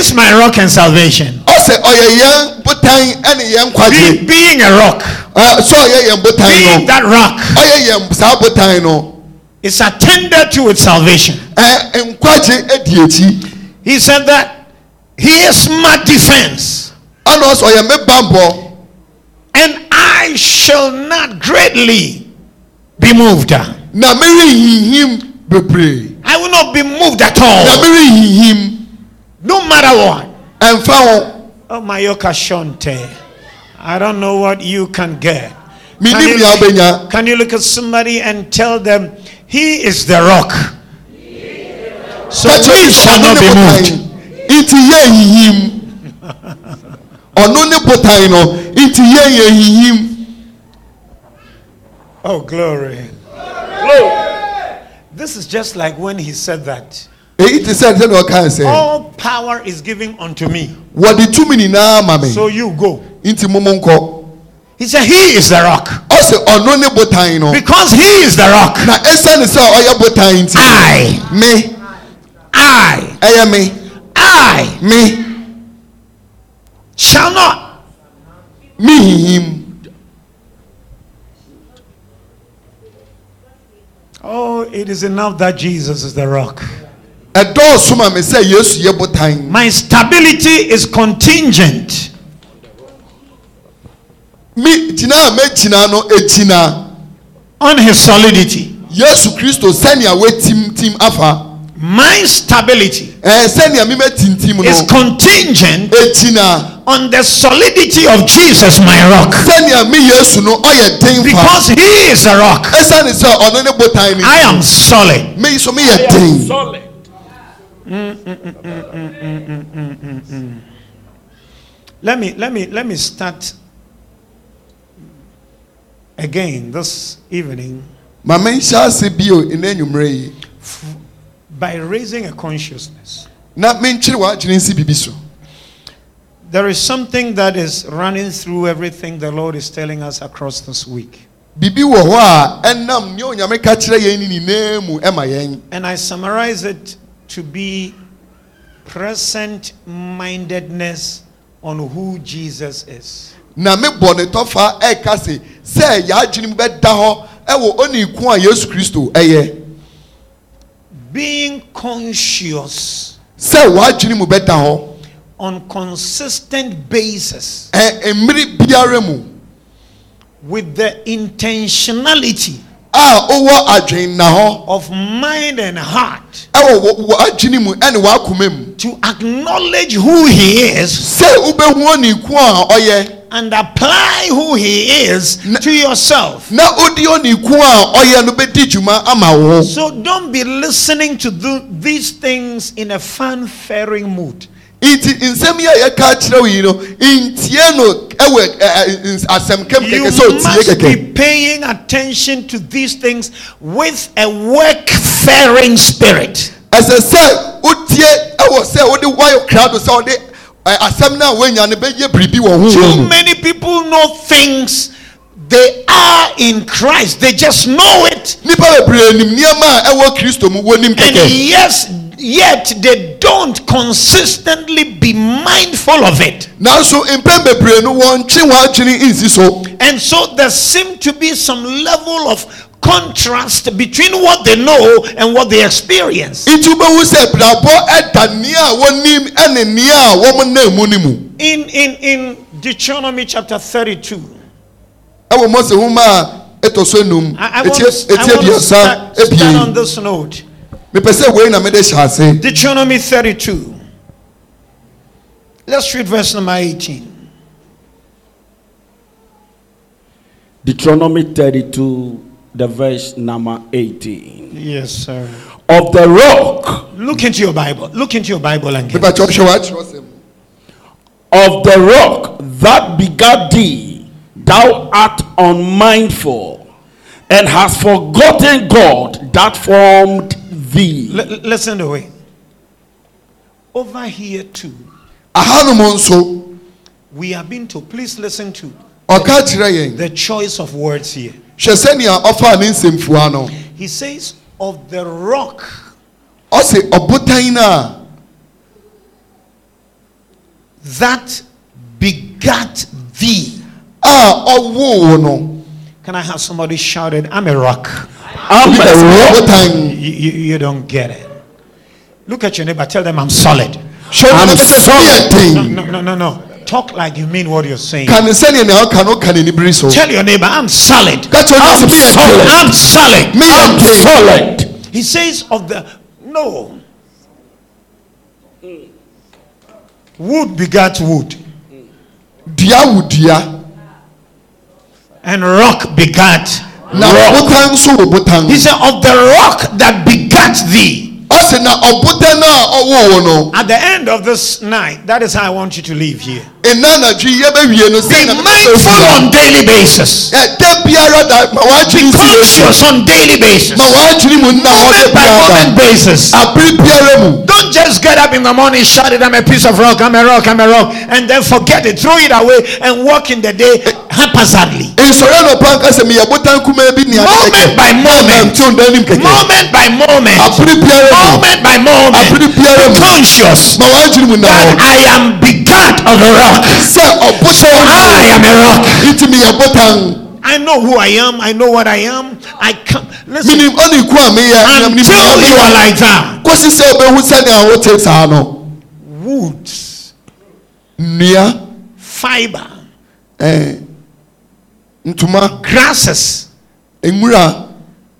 is my rock and salvation. ɔsɛ ɔyɛ yɛn botan ɛne yɛn Be, nkwagye. Being a rock, Ɛ, sɛ ɔyɛ yɛn botan being no that rock. Ɔyɛ yɛn saa botan no is attended to with salvation. ɛ nkwagye edi akyi He said that he is my defense, ɛna ɔsɛ ɔyɛ me bambɔ and I shall not greatly be moved. na merenhinhim bebree. I will not be moved at na all, merenhinhim no matter what. ɛmfa ho Oh, Mayoka Shonte. I don't know what you can get. menim Can you, nea can you look at somebody and tell them, He is the rock? So Ka kyerɛ we shall not be botan moved. nti yɛnhinhim ɔno ne botan no nti yɛn yɛnhinhim Oh, oh glory. This is just like when he said that. Èyí ti sɛ sɛdeɛ ɔkaa sɛ All power is given unto me. wɔde tumi nyinaa ma me So you go. nti momo nkɔ He said, He is the rock. ɔsɛ ɔno ne botan no Because He is the rock. na ɛsiane sɛ ɔyɛ botan nti I, me I, ɛyɛ me I me shall not. me Him. Oh, it is enough that Jesus is the rock. Ɛdɔɔso ma me sɛ yesu yɛ botan My stability is contingent. Me gyina a mɛgyina no egyina on His solidity. yesu kristo sɛnea wetimtim afa My stability ɛɛ sɛnea mi mɛtintim is no contingent egyina on the solidity of Jesus, my rock. sɛnea mi yesu no ɔyɛ Because He is a rock, ɛsiane sɛ ɔno ne botan ni I am solid. me so mi yɛ den Solid. Let me let me let me start again this evening maame nhyɛ bio ɛnɛ enyimire yi by raising a consciousness. na me w'adwene nsi bibi so There is something that is running through everything the Lord is telling us across this week. bibi wɔ hɔ a ɛnam nea onyame ka kyerɛ yɛn nyinaa mu ɛma yɛn And I summarize it to be present mindedness on who Jesus is. na me bɔ ne tɔfa ɛka se sɛ yɛadwene mu bɛda hɔ ɛwɔ oni ko a yesu kristo ɛyɛ Being conscious sɛ w'adwene mu bɛda hɔ on consistent basis ɛ mmiri biara mu. with the intentionality a ɔwɔ adwene na hɔ of mind and heart. Ɛwɔ wɔ- w'adwene mu ɛne w'akoma mu to acknowledge who he is. Sɛ wobɛhu a ɔyɛ and apply who he is to yourself. na odi oni ko a ɔyɛ no dwuma ama So don't be listening to the, these things in a fanfaring mood. Nti nsɛm yi a yɛka kyerɛ wo yi no ntie no ɛwɔ ɛ, ɛ, ns- asɛm You kɛkɛ sɛ otie must be kɛkɛ paying attention to these things with a work-faring spirit. ɛsɛ sɛ wotie ɛwɔ sɛ wode wayɔ krado sɛ wode eh, ɛ, asɛm no a woanya no bɛyɛ biribi wɔ ho Too many people know things. They are in Christ. They just know it, nipa bebree nim nneɛma a ɛwɔ kristo mu wɔnim and yes, yet they don't consistently be mindful of it. nanso mpɛn bebree no wɔntwe wɔn adwene nsi so And so there seem to be some level of contrast between what they know and what they experience. nti wobɛhu sɛ brabɔ ɛda nea a wɔnim ɛne nea a wɔn nam mu no mu In in in Deuteronomy chapter 32, ɛwɔ mose nwoma a ɛtɔ so enum I, I want I want to start, start eh, on eh. this note. Mepɛ sɛ wei na mede hyɛ Deuteronomy 32. Let's read verse number 18. Deuteronomy 32, the verse number 18. Yes, sir. Of the rock, Look into your Bible. Look into your Bible and get mepɛ kyɛ ɔhwɛ w'atwerɛ sɛm of the rock that begat thee, thou art unmindful, and hast forgotten God that formed thee. L- listen to it. Over here too, ahanom nso we have been to. Please listen to ɔka kyerɛ yɛn the choice of words here. hwɛ sɛnea ɔfaa ne nsɛmfua no He says, "Of the rock no that begat thee. a ɔwoo wo no Can I have somebody shout it? I'm a rock. I'm ka rock. You, you, you don't get it. Look at your neighbor. Tell them I'm solid. hwɛ I'm solid. No, no, no, no, no. Talk like you mean what you're saying. ka ne sɛneɛ nea ɔka no ka ne nibiri so Tell your neighbor I'm solid. ka kyerɛ no sɛ meyɛ solid. I'm solid. meyɛ I'm solid. He says of the no. Wood begat wood, dua wood dua and rock begat. Na ɔbotan nso wo botan He said of the rock that begat thee. ɔsɛ na ɔbotan a ɔwoo At the end of this night, that is how I want you to leave here. ɛna anadwo yi yɛbɛwie no Be mindful on daily basis. Eh, ɛda biara da ma Be wɔadwene si yɛ conscious on daily basis. ma wɔadwene mu nna Moment by moment basis. abere biara mu Don't just get up in the morning, shout it, I'm a piece of rock, I'm a rock, I'm a rock, and then forget it, throw it away, and walk in the day eh, haphazardly. nsɔre anɔpa nka sɛ meyɛ botan kumaa bi nea Moment by moment. ntew nda nim kɛkɛ Moment by moment. abere biara mu Moment by moment. abere biara mu Conscious ma wɔadwene mu nna that I am begat of a rock. sɛ So I am a rock. nti meyɛ botan I know who I am. I know what I am. I can't listen menim ɔne ku a meyɛ menim until you are like that. kɔsi sɛ wobɛhu sɛnea wote saa no Woods, nnua fiber, ɛɛ, ntoma grasses nwura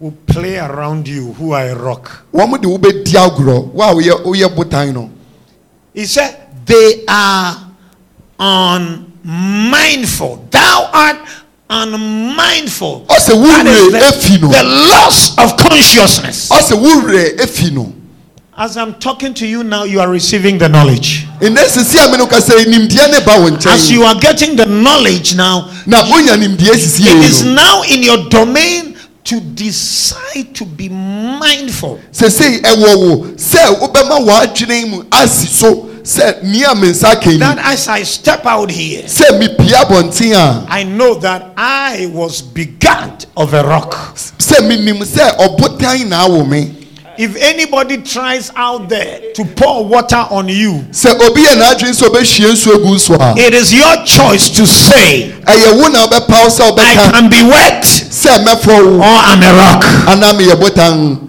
will play around you who are a rock. wɔn de wobɛdi agorɔ wo a woyɛ woyɛ botan no He said, They are unmindful. Thou art unmindful. ɔsɛ wo efi the, no the loss of consciousness. ɔsɛ wo werɛ efi no As I'm talking to you now, you are receiving the knowledge. ɛnɛ sisi a menu kasa nimdeɛ ne ba wo As you are getting the knowledge now, na wonya nimdeɛ sisi it is now in your domain to decide to be mindful. sese ɛwɔ wo. Sɛ wobɛma w'adwene mu asi so sɛ nea me nsa ka That as I step out here, abɔnten know that I was begat of a rock. Sɛ minim sɛ ɔbotan na awo me If anybody tries out there to pour water on you, sɛ obi yɛ n'adwene sɛ ɔbɛhyia nsuo gu so a it is your choice to say, ɛyɛ wo na wobɛpaw sɛ I can be wet or I'm a rock. anaa meyɛ botan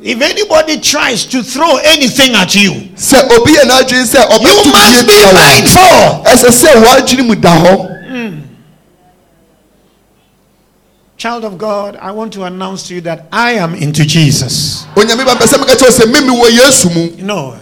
If anybody tries to throw anything at you, sɛ obi yɛ n'adwene sɛ you must be mindful. ɛsɛ sɛ w'adwene mu da hɔ Child of God, I want to announce to you that I am into Jesus. onyame ba mpɛ sɛ meka kyerɛ wo sɛ memi wɔ yesu mu No,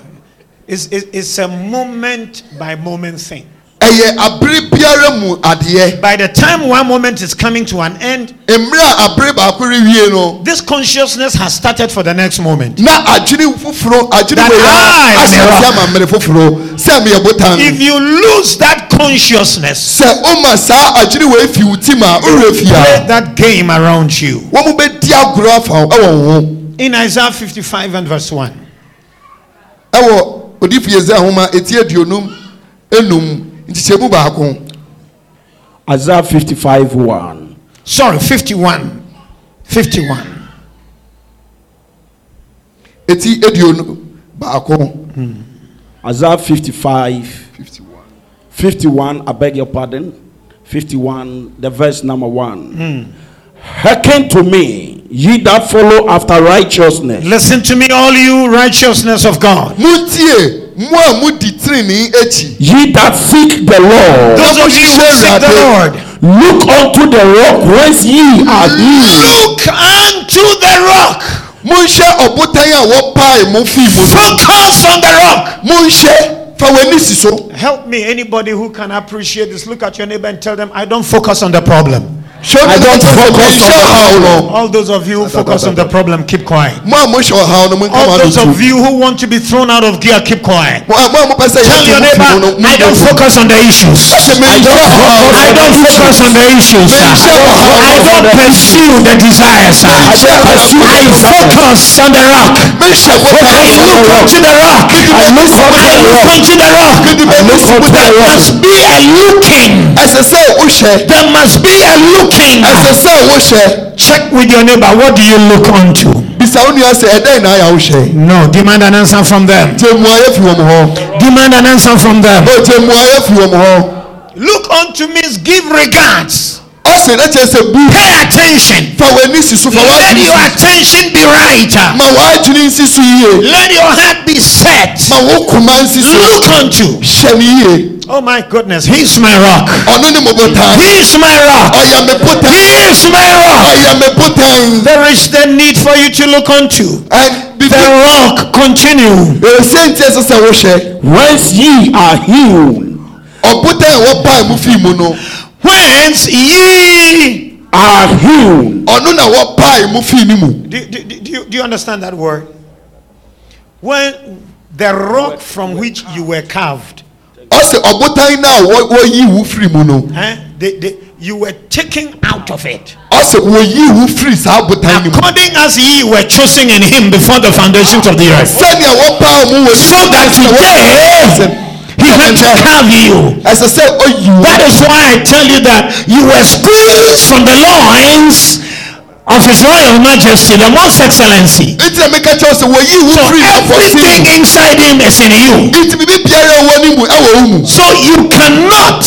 it's, it's a moment by moment thing. Ɛyɛ abere biara mu adeɛ By the time one moment is coming to an end, mmerɛ a abere baako rewie no this consciousness has started for the next moment. na adwene foforɔ adwene That wei I am a ahyɛ rock. ama mmere foforɔ sɛ meyɛ botan If you lose that consciousness, sɛ woma saa adwene wei fi wo tim a wowerɛ fi play a that game around you. wɔn mu bɛdi agorɔ afa wo ɛwɔ wo ho In Isaiah 55 and verse 1. ɛwɔ odifo yɛsɛ ahoma eti aduonum enum nkyekyɛmu baako Isaiah 55 1. Sorry, 51. 51. eti aduonum baako Isaiah 55 51 51, I beg your pardon. 51, the verse number 1. Hearken to me, ye that follow after righteousness. Listen to me, all you righteousness of God. montie mo a modi tirinii akyi Ye that seek the Lord, Those of you who seek the Lord, look unto the rock whence ye are hid. look unto the rock. monhyɛ ɔbotan a wɔpae mo fii mu no Focus on the rock. monhyɛ fa w'ani si so Help me, anybody who can appreciate this. Look at your neighbor and tell them, I don't focus on the problem. Hyɛ I don't sɛ focus on the ɔhaw All those of you who focus on the problem, keep quiet. mo a mohyɛ ɔhaw no monka mo All those of you who want to be thrown out of gear, keep quiet. mo a mo a mopɛ sɛ Tell your yɛto mo fi mu no neighbor, I don't focus on the issues. sɛ menhyɛ ɔhaw I don't focus on the issues. I don't pursue the desires. I focus on the rock. I look unto the rock. I look unto the rock. unto the rock. mede m'ani si There must be a looking. ɛsɛ sɛ wohyɛ There must be a looking. Sɛ wohyɛ Check with your neighbor. What do you look unto? bisa wo nua sɛ ɛdɛn na ayɛ wohyɛ No, demand an answer from them. gye mmuayɛ fi wɔm hɔ Demand an answer from them. o gye mmuayɛ fi Look unto me, give regards. ɔsɛ ne kyerɛ sɛ bu Pay attention. fa w'ani si so fa Let your attention be right. ma w'adwene nsi so yie Let your heart be set. ma wo koma nsi so Look unto. Hyɛ ne yie Oh my goodness, He's my rock. ɔno ne mo botan He's my rock. ɔyɛ me botan He is my rock. ɔyɛ me botan There is the need for you to look unto. and The rock continue. ɛsɛ nti ɛsɛ sɛ wohyɛ Whence ye are healed, ɔbotan a wɔpae mu fii mu no Whence ye. are healed. ɔno na wɔpae mu fii ne mu Do, do, do, do you, do you understand that word? When the rock from which you were carved, ɔbotan no a wɔ- wɔyi wo firi mu no eh, you were taken out of it. ɔsɛ wɔyi wo firi saa botan no mu According as ye were chosen in him before the foundations of the earth. sɛnea wɔpae mu wɔ So that today he had to carve you. ɛsɛ sɛ ɔyi wo That is why I tell you that you were squeezed from the loins of his royal majesty, the most excellency. nti na meka kyerɛ wo sɛ So everything inside him is in you. nti biribi biara a mu ɛwɔ wo So you cannot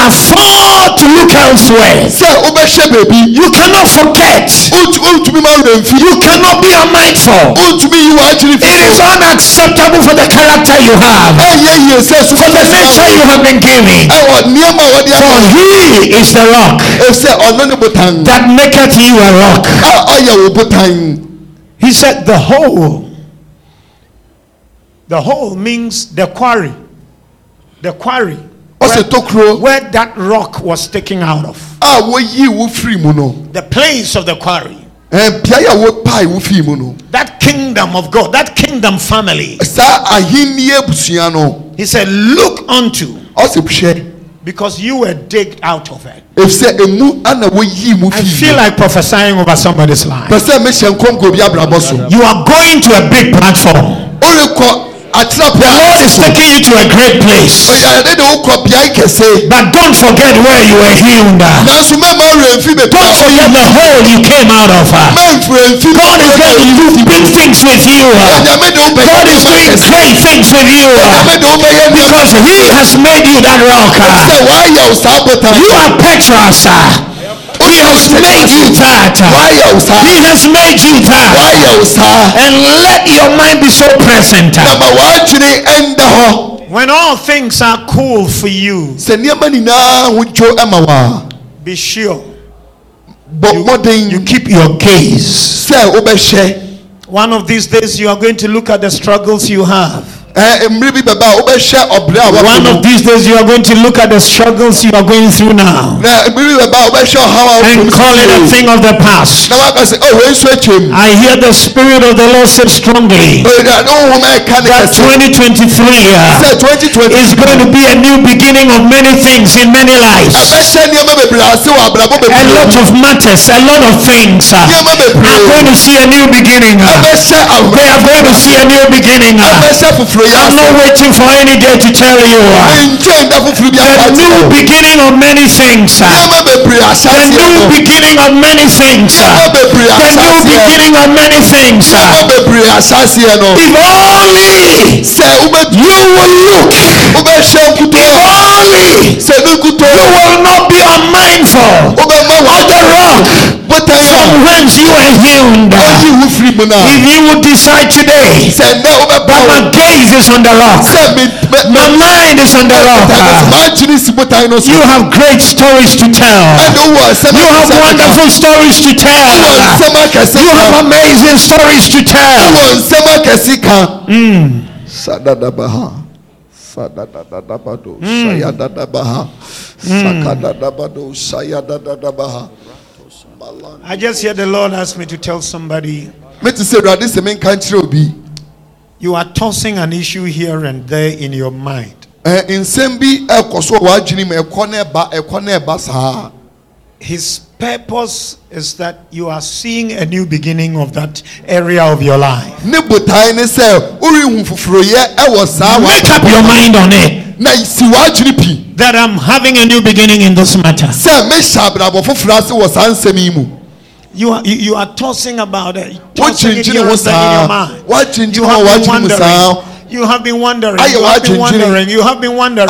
afford to look elsewhere. sɛ wobɛhyɛ baabi You cannot forget. Wontu- wontumi ma werɛ mfi You cannot be unmindful. wontumi yi w'agyene It is unacceptable for the character you have, sɛ for the nature you have been given. ɛwɔ nneɛma a wɔde For he is the rock ɛsɛ ɔno ne botan that maketh you a rock. a ɔyɛ wo botan He said the whole. The whole means the quarry. The quarry. ɔsɛ tokuro Where that rock was taken out of. a wo firi mu no The place of the quarry. ɛɛ beaeɛ a wɔpae wo firi mu no That kingdom of God. That kingdom family. saa ahenni abusua He said, Look unto. Because you were digged out of it. efisɛ emu ana wɔyi mu I feel like prophesying over somebody's life. pɛ sɛ mehyɛ nkɔnkɔ bi abrabɔ so You are going to a big platform. The Lord is taking you to a great place. ɔyɛ de wokɔ beae kɛse But don't forget where you were healed. Don't forget the hole you came out of. God is going to do big things with you. onyame de wobɛyɛ God with you. onyame de wobɛyɛ nneɛma Because He has made you that rock. sɛ wayɛ wo saa You are Petros. He has made you that. wayɛ wo saa He has made you that. wayɛ And let your mind be so present. na ma w'adwene ɛnda hɔ When all things are cool for you, sɛ nneɛma nyinaa ho dwo ɛma be sure bɔ you mmɔden keep your gaze. One of these days, you are going to look at the struggles you have. Ɛɛ mmere bi bɛba a wobɛhyɛ ɔbrɛ a One of these days, you are going to look at the struggles you are going through now na mmere bi bɛba a wobɛhyɛ ɔhaw a wakɔ and call it a thing of the past. na waka sɛ oh wei nso atwam I hear the Spirit of the Lord say strongly ɔyɛdade honhom ɛka ne that 2023 uh, 2020 is going to be a new beginning of many things in many lives. ɛbɛhyɛ nneɛma bebree ase wɔ abrabɔ A lot of matters, a lot of things uh, are going to see a new beginning. uh. They are going to see a new beginning. Ɛbɛhyɛ foforɔ yi I'm not waiting for any day to tell you. nkyɛn da foforɔ bi The new beginning of many things. The new beginning of many things. The new beginning of many things. nneɛma bebree ahyɛseɛ no If only you will look. nkutoo Only sɛ ne nkutoo you will not be unmindful of the rock from whence you are healed. ɔyi wo firi mu no If you would decide today sɛ nnɛ wobɛba that my gaze is on the rock, sɛ me me- my mind is on the rock, magyene si botan no so you have great stories to tell. ɛne wowɔ nsɛm You have wonderful stories to tell. You have amazing stories to tell. wowɔ nsɛm I just hear the Lord ask me to tell somebody. Mete sɛ awurade sɛ menka nkyerɛ obi. You are tossing an issue here and there in your mind. Eh, nsɛm bi ɛkɔ so wɔ w'adwene mu ɛkɔ ne ɛba ɛkɔ ne ɛba saa. His purpose is that you are seeing a new beginning of that area of your life. ne botae ne sɛ worehu foforoyɛ ɛwɔ saa Make up your mind on it that I'm having a new beginning in this matter. sɛ mehyɛ abrabɔ foforɔ ase wɔ saa nsɛm yi mu You are, you, you are tossing about it. Tossing it Wokyinkyini here ho and there in your mind. Woakyinkyini You ho have a been woadwene mu saa. wondering. You have been wondering. You have been wondering. You have been wondering.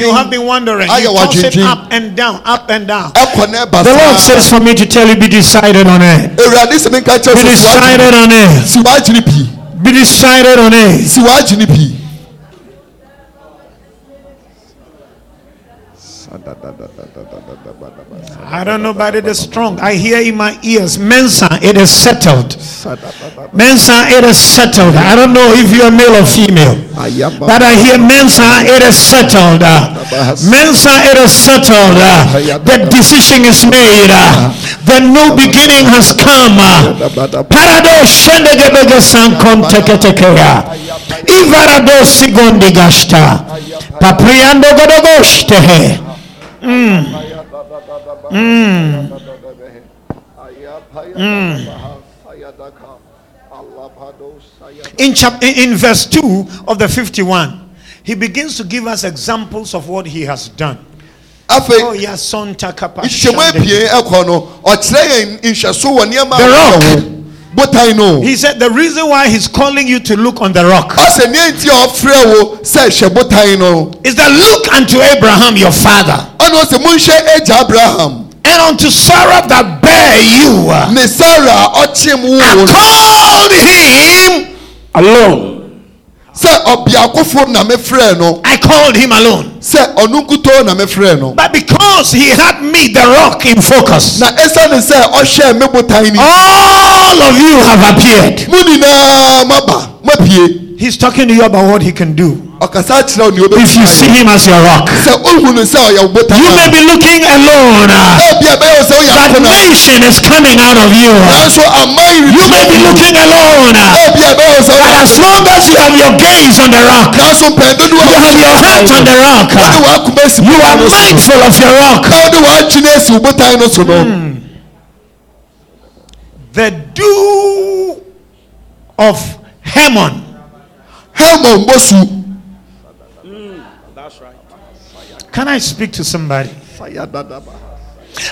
You have been wondering. You toss it up and down, up and down. ɛkɔ ne ɛba The Lord says for me to tell you, be decided on it. awurade sɛ menka kyerɛ Be sɛ si w'adwene- decided on it. si w'adwene pii Be decided on it. I don't know, but it is strong. I hear in my ears, Mensa, it is settled. Mensa, it is settled. I don't know if you are male or female, but I hear Mensa, it is settled. Mensa, it is settled. The decision is made. The new beginning has come. Parado shendegebege. Ivarado. Papriando godogoshte. in chapter in verse 2 of the 51 he begins to give us examples of what he has done. Oh afei nhyɛmu apie ɛkɔ no ɔkyerɛ yɛn nhwɛso wɔ nneɛma The a rock. wɔwɔ ho. botan no he said the reason why he's calling you to look on the rock ɔsɛ nea nti a ɔfrɛ wo sɛ hyɛ botan no is that look unto abraham your father ɔne ɔsɛ monhwɛ agya abraham and unto sarah that bare you ne sara a ɔkyem I called him Alone. Sɛ ɔbeakofo na mefrɛ no i called him alone. sɛ ɔno nkutoo na mefrɛ no. But because he had me the rock in focus na ɛsiane sɛ ɔhyɛ me botan ni all of you have appeared. mo nyinaa maba moapue he's talking to you about what he can do ɔkasa kyerɛ wo nea if you see wobɛtumi him as your rock sɛ wohu no sɛ ɔyɛ wo botan You may a be looking alone, uh, ebia bɛyɛ wo sɛ woyɛ but akona nation is coming out of you. nanso aman You may be looking alone, uh, ebia bɛyɛ wo sɛ but woyɛ as long as you have your gaze on the rock, nanso mpɛn dodo you have your heart on the rock, wode uh, w'akoma asi you are botan no so no mindful of your rock. na wode w'adwene asi wo botan no so no The dew of Haman hermon bosu That's right. Can I speak to somebody?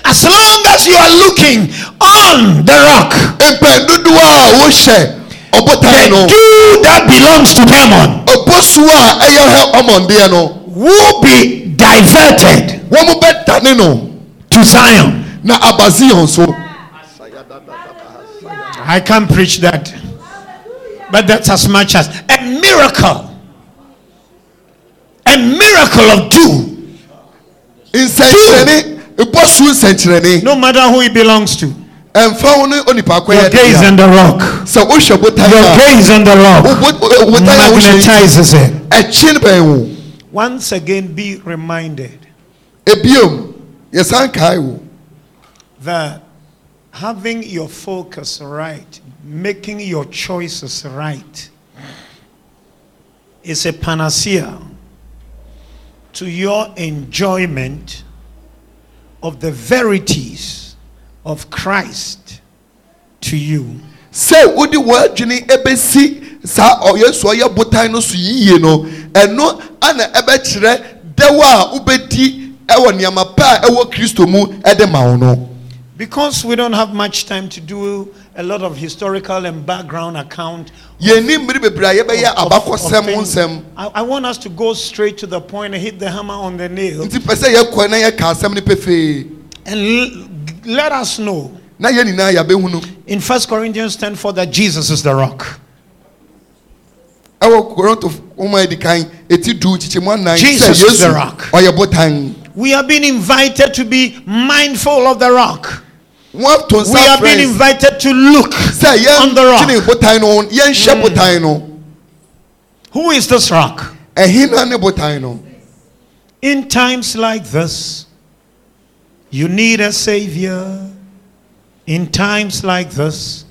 As long as you are looking on the rock, mpɛn dodo a wohyɛ ɔbotan the no dew that belongs to Hermon ɔbosu a ɛyɛ ɔmɔndeɛ no will be diverted wɔn mo bɛdane no to Zion. na aba zion I can't preach that. But that's as much as a miracle. A miracle of dew. Nsɛnkyerɛnne bosu nsɛnkyerɛnne No matter who it belongs to. ɛnfa wo ne onipa Your gaze on the rock. sɛ wohwɛ botan Your gaze on the rock. Bo- wo- botan a wohyɛ yi, magnetizes it. Once again, be reminded ebiom yɛsan kae wo that having your focus right, making your choices right, is a panacea to your enjoyment of the verities of Christ to you. sɛ wode w'adwene ɛbɛsi saa ɔ- yesu a ɔyɛ botan no so yie no ɛno ana ɛbɛkyerɛ dɛw a wobɛdi ɛwɔ nneɛma pa a ɛwɔ kristo mu ɛde ma wo no Because we don't have much time to do a lot of historical and background account. yɛni mmere bebree a yɛbɛyɛ of- of- of. I, I want us to go straight to the point and hit the hammer on the nail nti pɛ sɛ yɛkɔ na yɛka asɛm no pefee and l- let us know na yɛn nyinaa yɛabɛhunu in 1 Corinthians 10 4 that Jesus is the rock. ɛwɔ korinto nwoma a edi kan eti du kyikyɛmu anan sɛ Jesus is the rock. We have been invited to be mindful of the rock. Ato We have been invited to look on the rock. kyene botan no yɛn hyɛ mm. botan no Who is this rock? botan no In times like this, you need a savior. In times like this,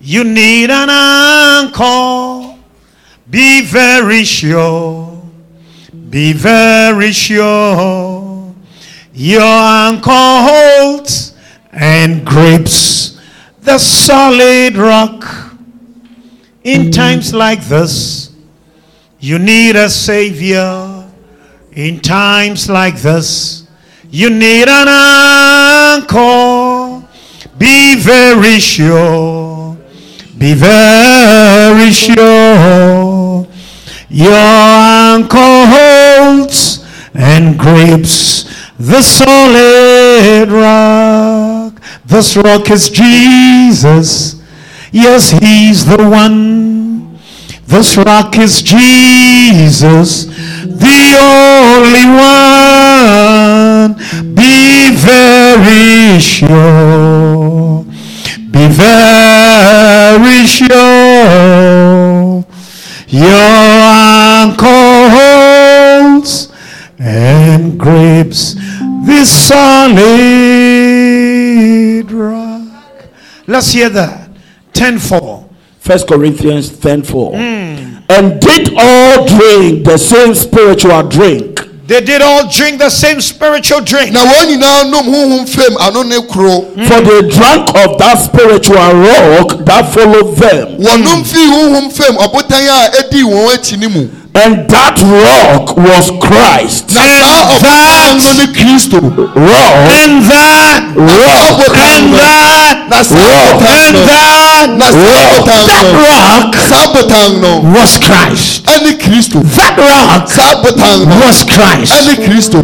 you need an anchor. Be very sure. Be very sure. Your anchor holds and grips the solid rock. In mm-hmm. times like this, you need a savior. In times like this, you need an anchor. Be very sure. Be very sure. Your anchor holds and grips the solid rock. This rock is Jesus. Yes, He's the one. This rock is Jesus, the only one. Be very sure. Be very sure. Your anchor holds and grips the solid rock. Let's hear that. 10 4. First Corinthians 10 4. And did all drink the same spiritual drink. They did all drink the same spiritual drink. na wɔn nyinaa nom honhom fam ano ne koro For they drank of that spiritual rock that followed them. wɔnom fii honhom fam ɔbotan a ɛdii wɔn akyi ne mu And that rock was Christ. na saa ɔbotan no ne kristo Rock. And that, Rock. and that, na saa Rock. and that na saa ɔbotan That rock saa was Christ. ɛne kristo That rock saa was Christ. ɛne kristo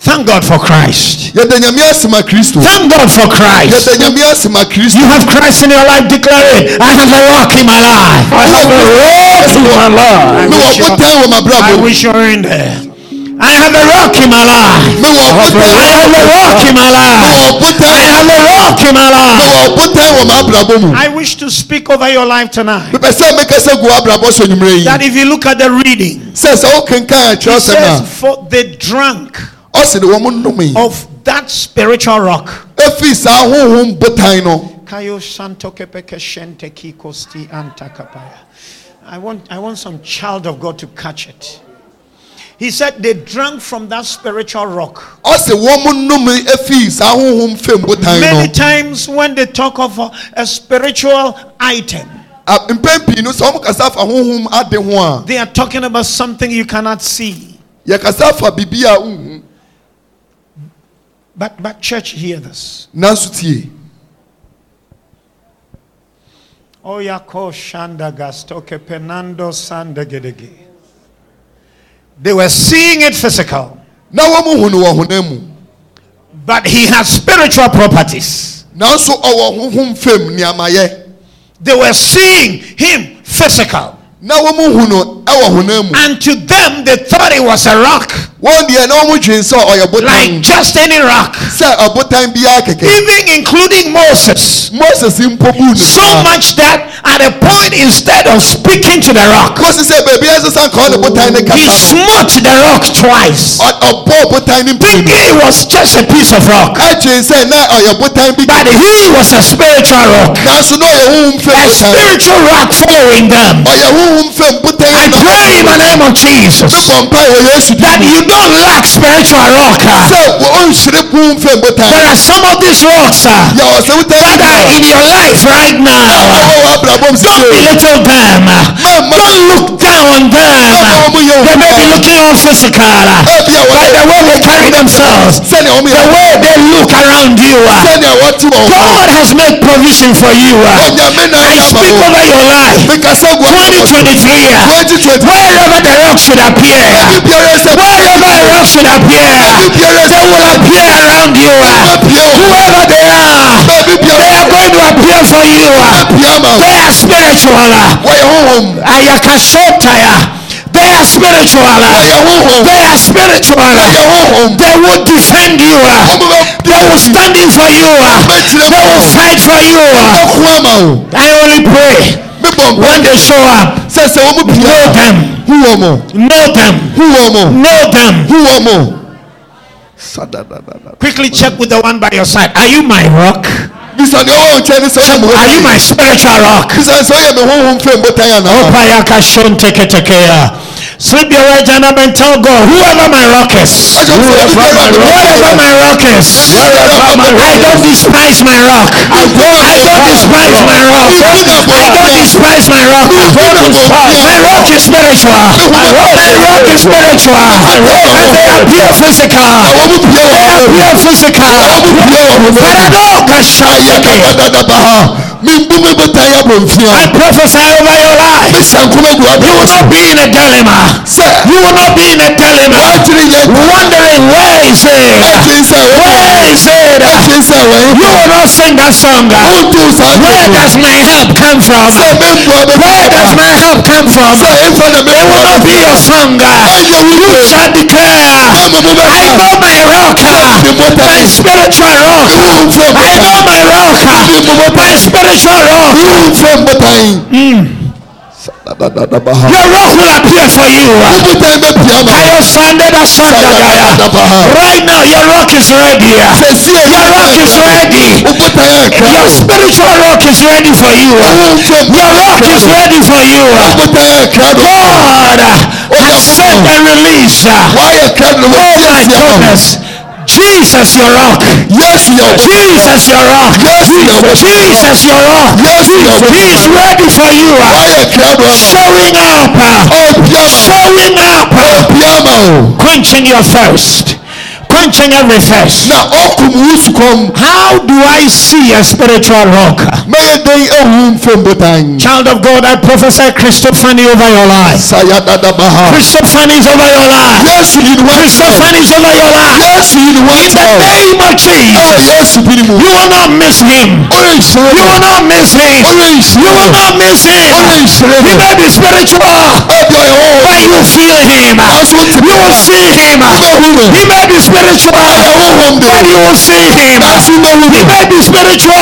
Thank God for Christ. yɛda nyame ase ma kristo Thank God for Christ. yɛda nyame ase ma kristo You have Christ in your life. Declare it. I have a rock in my life. I have a rock in my life. wɔ ɔbotan wɔ I wish you were in there. I have a rock in my life. I have a rock in my life. I have a rock in my life. wɔ ɔbotan wɔ m'abrabɔ mu I wish to speak over your life tonight. mepɛ sɛ mekasa gu abrabɔ so nwummerɛ yi That if you look at the reading, sɛ sɛ wokenkan it says, For they drank ɔse de wɔn nomee of that spiritual rock. ɛfiri saa honhom botan no Kayo Santo Kepeke Shente Kikosti Antakapaya. I want, I want some child of God to catch it. He said they drank from that spiritual rock. ɔse wɔn nome ɛfiri saa honhom fam botan Many times when they talk of a, a spiritual item, A- mpɛn pii no sɛ wɔn kasa fa honhom ade ho a they are talking about something you cannot see. yɛkasa fa biribi a nhu But, but church, hear this. nanso tie Oyako Shanda Gastoke Penando Sandegedege. They were seeing it physical, na wɔn hu no wɔ mu but he has spiritual properties. nanso ɔwɔ honhom fam nneɛmayɛ They were seeing him physical. na wɔn hu no ɛwɔ mu And to them, they thought it was a rock, wɔn deɛ na wɔn dwen sɛ ɔyɛ like just any rock, sɛ ɔbotan biara kɛkɛ even including Moses. moses So much that at a point, instead of speaking to the rock, kɔsi sɛ beebi ɛsesa nka ɔne botan ne he smote the rock twice, ɔ- ɔbɔ botan thinking it was just a piece of rock. ɛdwen sɛ na ɔyɛ botan bi But he was a spiritual rock, nanso na ɔyɛ honhom fam a spiritual rock following them. ɔyɛ honhom fam botan I pray in the name of Jesus bɔ mpa wɔ yesu di that you don't lack spiritual rock. honhom fam There are some of these rocks botan that are in your life right now. abrabɔ ah, mu Don't belittle them. Ah. Don't look down on them. Ah. They may be looking all physical. By the way they carry themselves, the way they look around you. sɛnea wɔte wɔ hɔ God has made provision for you. I speak over your life. mekasa gu abrabɔ so 2023. Wherever the rock should appear. Wherever rock should appear. They will appear around you. Whoever they are. They are going to appear for you. They are spiritual. Ayakashotaya. They are spiritual. They are spiritual. They will defend you. They will stand in for you. They will fight for you. I only pray when they show up, know them, hu wɔ mo know them, hu wɔ know them. hu wɔ Quickly check with the one by your side. Are you my rock? bisa deɛ ɔwɔ nkyɛn ne sɛ ɔyɛ mo Are you my spiritual rock? Sɛ ɔyɛ me honhom fam botan anaa Opayakashonteketekeya. Slip your right hand up and tell God, whoever my rock is, Whoever my rock wherever my rock is, I don't despise my rock. I don't despise my rock. I don't despise my rock? My rock is spiritual. My rock is spiritual. And they appear physical. They appear physical. Shayake. I prophesy over your life. You will not be in a dilemma. You will not be in a dilemma. Wondering where is it? Where is it? You will not sing that song. Where does my help come from? Where does my help come from? It will not be your song. You shall declare, I know my rock, my spiritual rock. I know my rock, my spiritual rock. Mm. Your rock will appear for you. Right now, your rock is ready. Your rock is ready. Your spiritual rock is ready for you. Your rock is ready for you. God has sent and released. Oh my goodness. Jesus your rock. Yes, your Jesus your rock. Yes, your Jesus your rock. Yes, your He is ready for you. Showing up. Showing up. Quenching your thirst quenching every thirst. How do I see a spiritual rock? Child of God, I prophesy Christophany over your life. Christophany is over your life. Yes, you Christophany is over your life. Yes, you in the name of Jesus. You will not miss him. You will not miss him. You will not miss him. He may be spiritual, but you feel him. You will see him. He may be spiritual spiritual, you will see him. He may be spiritual,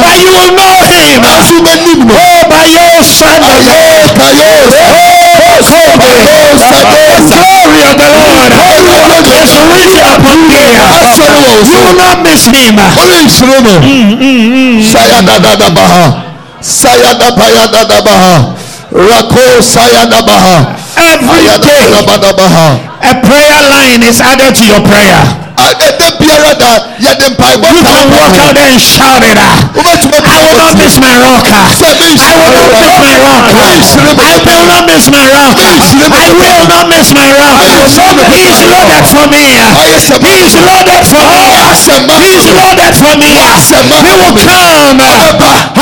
but you will know him. Oh, by your son, the glory of the Lord. is risen upon me. You will not miss him. Mm, mm, mm. Rako Sayadabaha. Every day a prayer line is added to your prayer. You can walk out there and shout it out. I will not miss my rock. I will not miss my rock. I will not miss my rock. I will not miss my rock. He is loaded for me. He is loaded for me. He is loaded for me. He will come.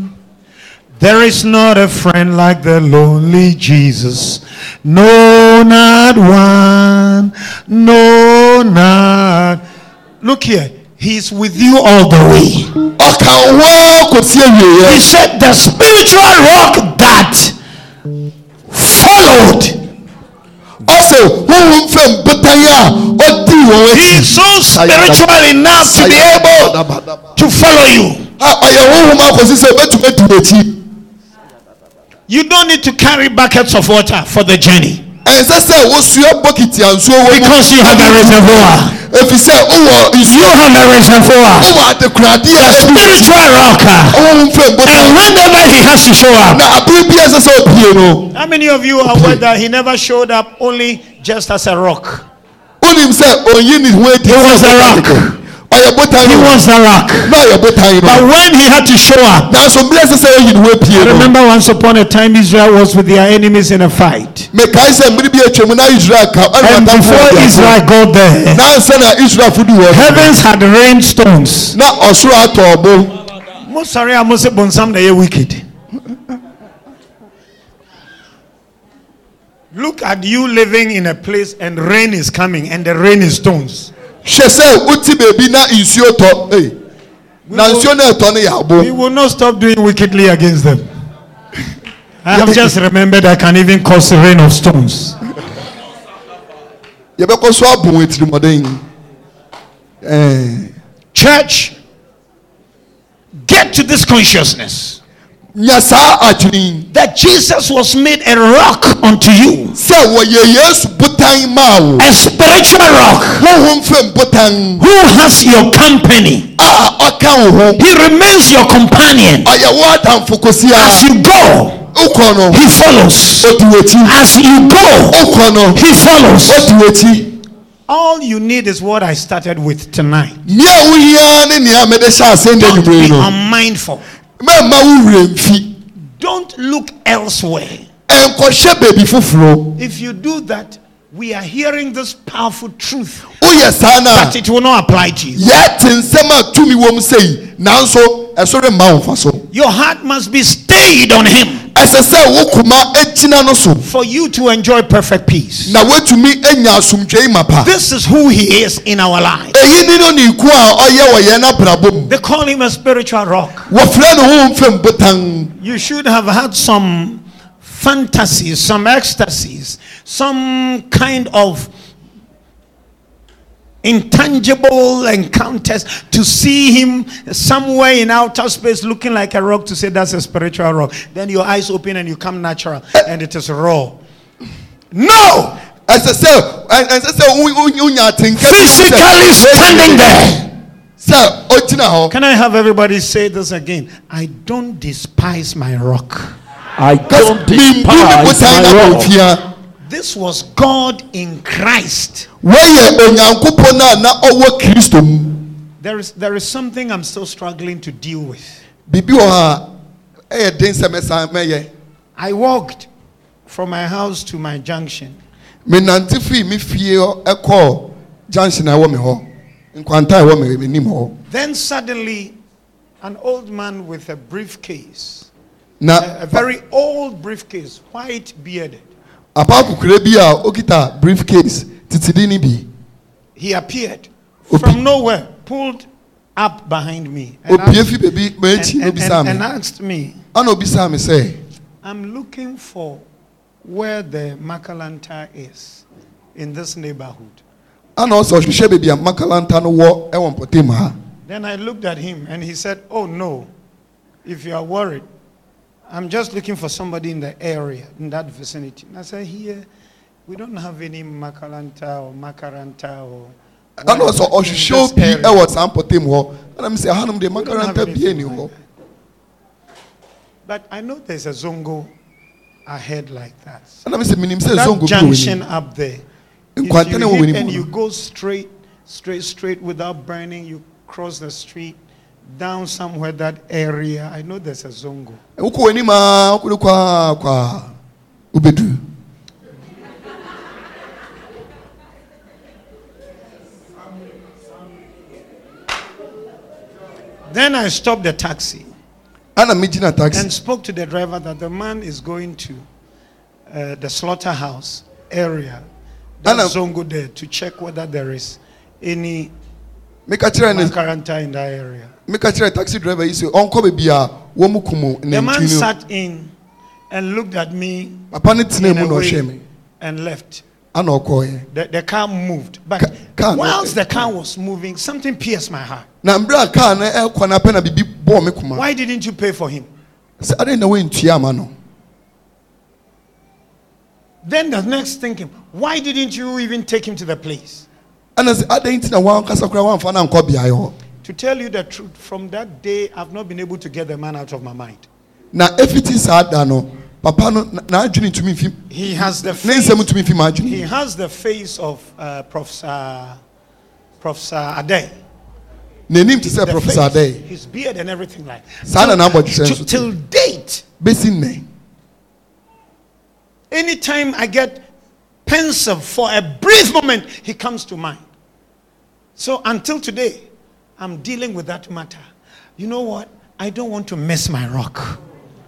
There is not a friend like the lonely Jesus. No, not one. No, not Look here. He's with you all the way. He said, The spiritual rock that followed. Also, He's so spiritual enough to be able to follow you. You don't need to carry buckets of water for the journey. Because you have a reservoir. Efisɛ wowɔ you have a reservoir. Wowɔ adekoradeɛ a spiritual rock. And whenever he has to show up. Na abiri bi ɛsɛ sɛ opie no how many of you are aware that he never showed up only just as a rock? Wonim sɛ onyi ne ho adi he was a rock he was a rock. But when he had to show up, I remember once upon a time Israel was with their enemies in a fight. And before Israel got there, heavens had rained stones. Most sorry, I must say, wicked. Look at you living in a place and rain is coming and the rain is stones hwɛ sɛ beebi na nsuo tɔ na nsuo na ɛtɔ no yɛ abo. we will not stop doing wickedly against them. I have just remembered I can even cause rain of stones. yɛbɛkɔ so abom etirimɔden. Church, get to this consciousness. Nya saa that Jesus was made a rock unto you, sɛ wɔyɛ yesu botan maa wo a spiritual rock honhom fam botan who has your company. a ɔka wo ho He remains your companion. ɔyɛ wo adamfo kosi As a you go, wokɔ he follows. odi w'akyi As you go, wokɔ he follows. odi w'akyi All you need is what I started with tonight. nea wohia ne nea mede hyɛ ase nda Don't be unmindful. Mɛmma wo werɛ mfi Don't look elsewhere. ɛnkɔhyɛ baabi foforɔ If you do that, we are hearing this powerful truth, woyɛ saa no a but it will not apply to you. yɛte nsɛm a tumi wɔ mu sei nanso ɛso remma wo mfa so Your heart must be stayed on Him ɛsɛ sɛ wo koma agyina no so for you to enjoy perfect peace. na woatumi anya asomdwei ma pa This is who He is in our lives. ɛyi ne no ne ku a ɔyɛ wɔ yɛn abrabɔ mu They call Him a spiritual rock. wɔfrɛ no honhom fam botan You should have had some fantasies, some ecstasies, some kind of intangible encounters to see him somewhere in outer space looking like a rock to say that's a spiritual rock. Then your eyes open and you come natural and it is raw. No! ɛsɛ sɛ ɛ- ɛsɛ sɛ wo- wo- wonya atenka Physically standing there. sɛ Can I have everybody say this again? I don't despise my rock. I don't despise my rock. Bɔfia This was God in Christ. wɔyɛ onyankopɔn a na ɔwɔ kristo mu There is, there is something I'm still struggling to deal with. biribi wɔ hɔ a ɛyɛ den sɛ mɛsan mɛyɛ I walked from my house to my junction. menante fii me fie hɔ ɛkɔɔ junction a ɛwɔ me hɔ nkwanta a ɛwɔ me m'anim hɔ Then suddenly, an old man with a briefcase, na a, a very old briefcase, white bearded, apa akokora bi a okita briefcase titidi ni bi he appeared from nowhere, pulled up behind me, opie fi baabi m'akyi and, na and, obisaa and, and asked me, ana obisaa me sɛ I'm looking for where the Makalanta is in this neighborhood. ana ɔsɛ ɔhwehwɛ baabi a makalanta no wɔ ɛwɔ mpɔtam ha Then I looked at him and he said, Oh no, if you are worried, I'm just looking for somebody in the area, in that vicinity. And I said, Here, we don't have any Makalanta or Makaranta or. in ɔhwehwɛ this obi area." ɛwɔ saa mpɔtam hɔ ana me sɛ hanom de We don't have makalanta bie anything ni like hɔ that. But I know there's a Zongo ahead like that. sɛ menim sɛ That zongo junction up there. If you hit and you go straight, straight, straight without burning, you cross the street down somewhere that area. I know there's a zongo. wokɔ w'anim a wokɔde kɔ a kɔ Then I stopped the taxi ana megyina taxi and spoke to the driver that the man is going to uh, the slaughterhouse area, that Anna- zongo there, to check whether there is any meka kyerɛ ne makaranta in that area. meka kyerɛ taxi driver yi sɛ ɔnkɔ baabi a wɔn mu kum The man sat in and looked at me papa no tena in mu na ɔhwɛ me and left. ana ɔkɔɔɛ The, the car moved, but Ca- car whilst the car was moving, something pierced my heart. na mmerɛ a kaa no ɛkɔ no apɛ na eh, biribi bɔɔ me koma Why didn't you pay for him? sɛ adɛn na woantua ama no Then the next thinking, why didn't you even take him to the place? To tell you the truth, from that day, I've not been able to get the man out of my mind. na ɛfiti saa da no papa no ntumi mfi He has the face, nsɛm ntumi mfi he has the face of uh, Professor, Professor Ade. te sɛ The professor adɛn His beard and everything like. Saa na Till- till- nso te. Till date, bɛsi anytime I get pensive for a brief moment, he comes to mind. So until today, I'm dealing with that matter. You know what? I don't want to miss my rock.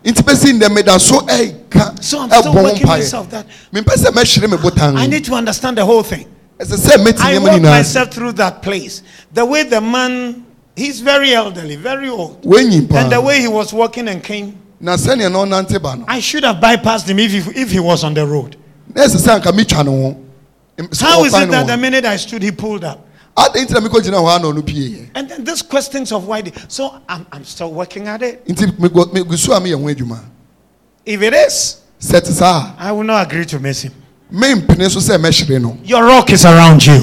nti bɛsi nnɛ meda so I'm still working myself that mempɛ sɛ mɛhyere me botan I need to understand the whole thing. ɛsɛ sɛ mɛti I walked myself through that place. The way the man, he's very elderly, very old. And the way he was walking and came, na sɛnea na ɔnante ba I should have bypassed him if he, if he was on the road. na ɛsɛ sɛ anka metwa no ho Em- sɛ How is it that the minute I stood, he pulled up? Adɛn nti na mekɔ gyina hɔ a na ɔno pieɛ And then these questions of why. They, so I'm, I'm still working at it. nti megu megu so a meyɛ ho adwuma If it is, sɛ te saa I will not agree to miss him. a mempene so sɛ mɛhyere no Your rock is around you.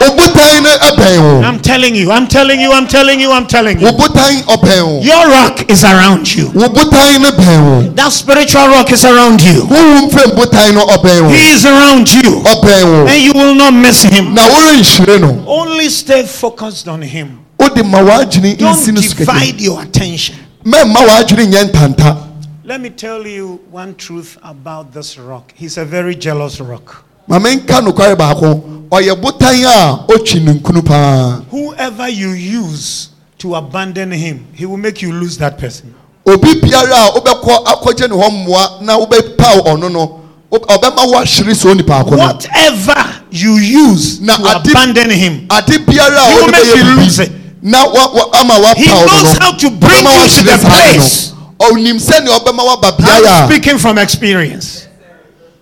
Obotan no ɛbɛn wo I'm telling you, I'm telling you, I'm telling you, I'm telling you. wo botan ɔbɛn wo Your rock is around you. wo botan no bɛn wo That spiritual rock is around you. wowu mfam botan no ɔbɛn wo He is around you. ɔbɛn wo And you will not miss him. na worenhyire no Only stay focused on him. wode ma w'adwene Don't nsi no so kɛkɛ divide your attention. mɛmma w'adwene nyɛ ntanta Let me tell you one truth about this rock. He's a very jealous rock. ma menka nokware baako ɔyɛ botan a ɔtwi ne nkunu paa Whoever you use to abandon him, he will make you lose that person. obi biara a wobɛkɔ akɔgye ne hɔ mmoa na wobɛpaw ɔno no ɔbɛma woahyere sɛ onipa ko no Whatever you use Na to ade- abandon him, ade biara a will make you bɛyɛ lose bibi it. na wa- wa- ama wapaw He no knows no how to bring you to the saa place. ɔnim sɛnea ɔbɛma woaba I'm speaking from experience.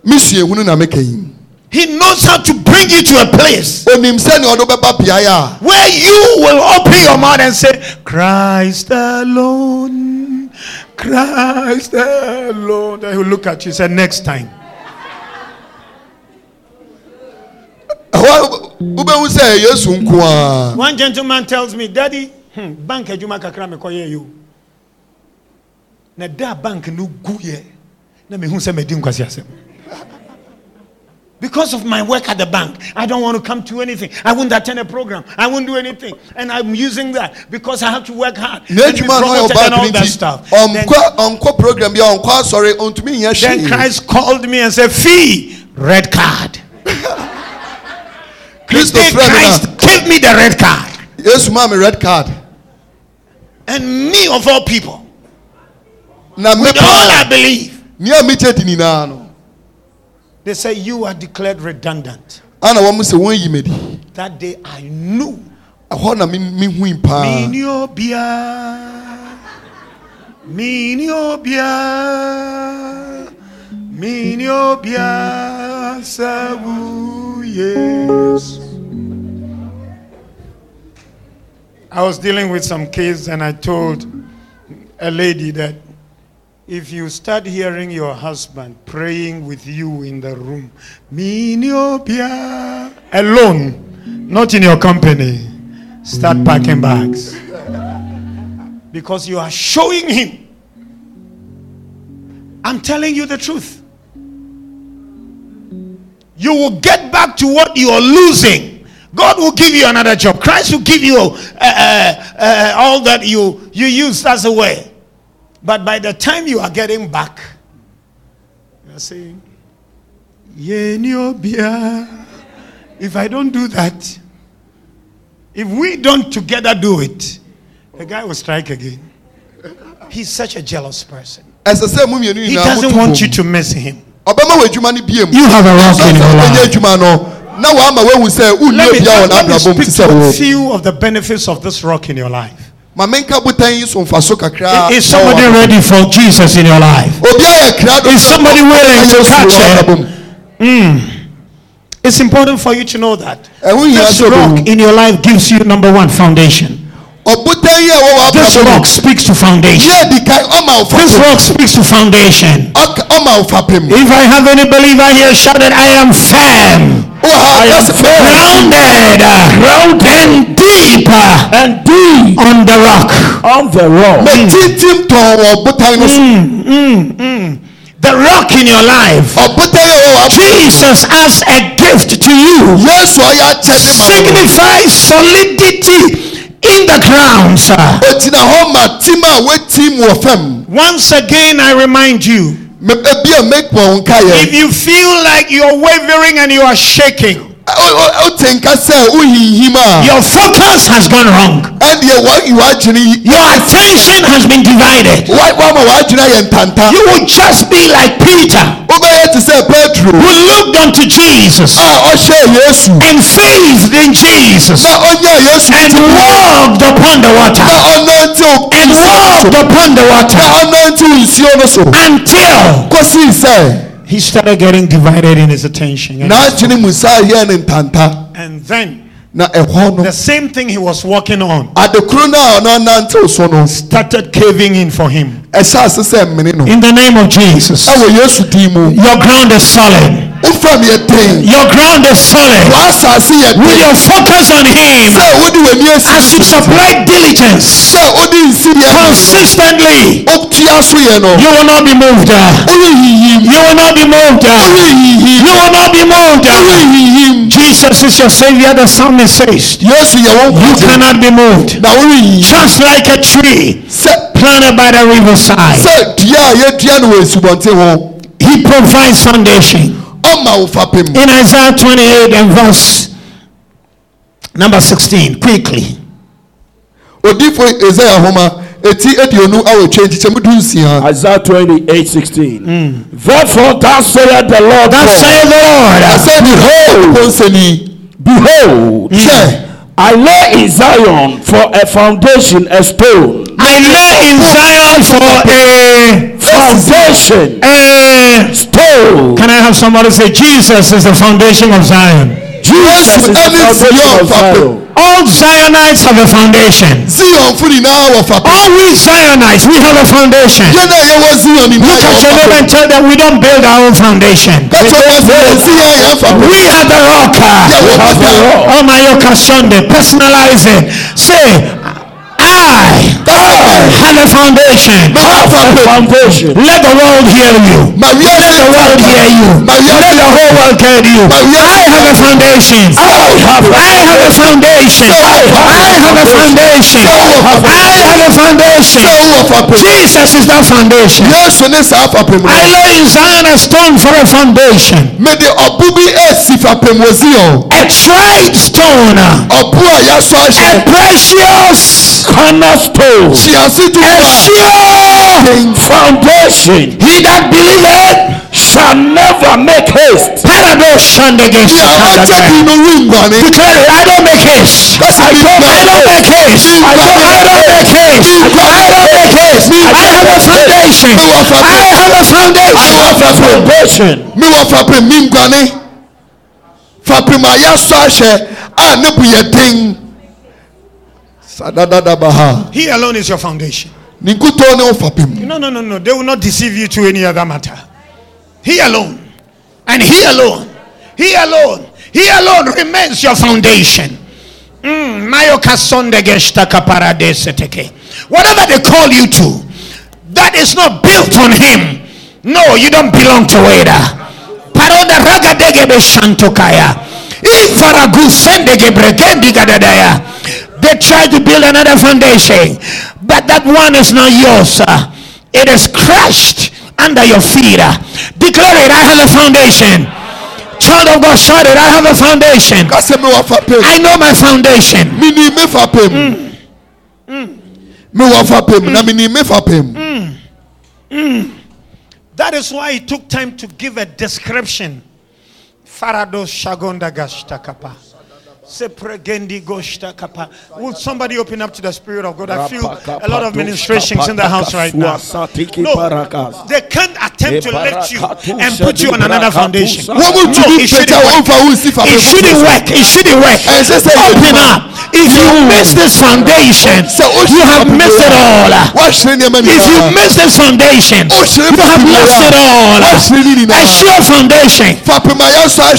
mesuahunu na meka yi He knows how to bring you to a place ɔnim sɛnea ɔde wobɛba beaeɛ a where you will open your mouth and say, Christ alone, Christ alone. Then he'll look at you and say, Next time. ɛhɔ a wobɛhu sɛ yesu nko a One gentleman tells me, Daddy, hmm, bank adwuma kakra me kɔyɛ yo. Na da bank no gu yɛ. Na me hu sɛ medi nkwasi asɛm. Because of my work at the bank, I don't want to come to anything. I won't attend a program. I won't do anything. And I'm using that because I have to work hard. na and be adwuma no ɔyɛ promoted and all ɔbaa that nti ɔnkɔ ɔnkɔ program bi a ɔnkɔ asɔre ɔntumi nyɛ then Christ called me and said, Fee, red card. kristo Hey, frɛ me Christ, give me the red card. na yesu maa me red card And me, of all people, na me with all I believe, nea megye di nyinaa no They say you are declared redundant. ana wɔn sɛ wɔn yi me di That day I knew. ɛhɔ na me me hui paa Miniobia. Miniobia. Miniobia. Sabu yes. I was dealing with some kids and I told a lady that if you start hearing your husband praying with you in the room, Miniobia, alone, not in your company, start packing bags. Because you are showing him. I'm telling you the truth. You will get back to what you are losing. God will give you another job. Christ will give you uh, uh, uh, all that you, you use as a way. But by the time you are getting back, you're saying, "Ye. If I don't do that, if we don't together do it, the guy will strike again. He's such a jealous person. ɛsɛ sɛ mo He doesn't want you to miss him. ɔbɛma wɔ adwuma no You have a rock in your life. adwuma no na wama wahu sɛ Let me, obia wɔ let me speak to a few of the benefits of this rock in your life. Ma menka botan yi so mfaso kakra Is somebody ready for Jesus in your life? obi ayɛ krado Is somebody willing to catch it? Eh? Hmm. It's important for you to know that. This rock in your life gives you number one foundation. ɔbotan yi a ɛwɔ This rock speaks to foundation. yɛ di kan ɔma wo This rock speaks to foundation. Ɔka- ɔma wo fapem If I have any believer here, shout it, I am firm, I am firm. grounded, and deep And deep on the rock. on the rock. mɛ tintim tɔn wɔ botan no so Mm, mm, mm. The rock in your life. ɔbotan yi a ɛwɔ w'abrabɔ mu Jesus as a gift to you yesu a ɔyɛ akyɛde ma wo signifies solidity in the ground, sir. ogyina hɔ ma tim a wetim wɔ fam Once again, I remind you If you feel like you're wavering and you are shaking, o te nka sɛ wohinhim a your focus has gone wrong. Your attention has been divided. wa- wama w'adwene ayɛ ntanta You will just be like Peter, wobɛyɛ te sɛ petro who looked unto Jesus a ɔhyɛ yesu and faith in Jesus na ɔnyɛ yesu and walked upon the water and walked upon the water ɔnantew nsuo no until he started getting divided in his attention. And, n'adwene mu saa yɛ ne ntanta and then na ɛhɔ no the same thing he was working on adekoro no a ɔno anantew so no started caving in for him. ɛhyɛ ase sɛ mmene no In the name of Jesus, ɛwɔ yesu din mu your ground is solid. Wofam yɛ den. Your ground is solid. With your focus on him, sɛ wode w'ani as you supply diligence. Sɛ wode nsi yɛ consistently, so yɛ no. You will not be moved. You will not be moved. You will not be moved. Jesus is your savior, the psalmist says. You cannot be moved. Just like a tree planted by the riverside, sɛ dua a yɛdua no wɔ asubɔnten ho he provides foundation. Ɔma wo fapem In Isaiah 28 and verse number 16, quickly. odifo esaia homa eti aduonu awotwe nkyekyɛmu du nsia Isaiah 28 16. Therefore, thus saith the Lord Thus God, saith the Lord, ɛsɛ behold ponsani Behold, hwɛ hmm. I lay in Zion for a foundation, a stone, I lay in Zion for a foundation, a. stone. Can I have somebody say, Jesus is the foundation of Zion? Jesus is the foundation of Zion. All Zionites have a foundation. zionfo nyinaa wɔ fapem All we Zionites, we have a foundation. yɛn a yɛwɔ zion nyinaa Look at your wɔ neighbor and tell them we don't build our own foundation. kɛtɛ wɔ sɛ yɛsi yɛn yɛn We are the rock. yɛwɔ Oh my Sunday, personalize it. Say, I have a foundation. Foundation. Let the world hear you. Let the world hear you. Let the whole world hear you. I have a foundation. I have a foundation. I have a foundation. I have a foundation. sɛ wowɔ fapem Jesus is that foundation. yesu ne saa fapem no I lay in Zion a stone for a foundation. mede ɔbo bi esi fapem wɔ zion A tried stone. a yɛasɔ A ahyɛ precious. Cornerstone, A a sure. foundation He that believeth. shall never make haste. Paradox stand against deɛ ɔkyɛ bi no renguane Declare it. I don't make haste. I a don't, I don't make haste. I don't, I don't make haste. I don't make haste. I have a foundation. I have a foundation. Mewɔ fapem Foundation. mewɔ fapem menguane fapem a yɛasɔ ahyɛ a ne yɛ den ha He alone is your foundation. ne nkutoo ne wo fapem No, no, no, no. They will not deceive you to any other matter. He alone. And He alone. He alone. He alone remains your foundation. Mm, Mayoka sondegestaka paradeseteke. Whatever they call you to, that is not built on Him. No, you don't belong to it. Paroda ragadegebe shantokaya. Ifaragu sendegebregendi gadadaya. They try to build another foundation, but that one is not yours. It is crushed under your feet. uh. Declare it. I have a foundation. Child of God, shout it. I have a foundation. ka sɛ mewɔ fapem I know my foundation. menim me fapem mewɔ fapem na menim me fapem mm. mm. mm. That is why it took time to give a description. Farado shagonda gashtakapa. Will somebody open up to the Spirit of God? I feel a lot of ministrations in the house right now. No, they can't attempt to lift you and put you on another foundation. No, it shouldn't work. It shouldn't work. It shouldn't work. Open up. If you miss this foundation, you have missed it all. If you miss this foundation, you have lost it all. A sure foundation.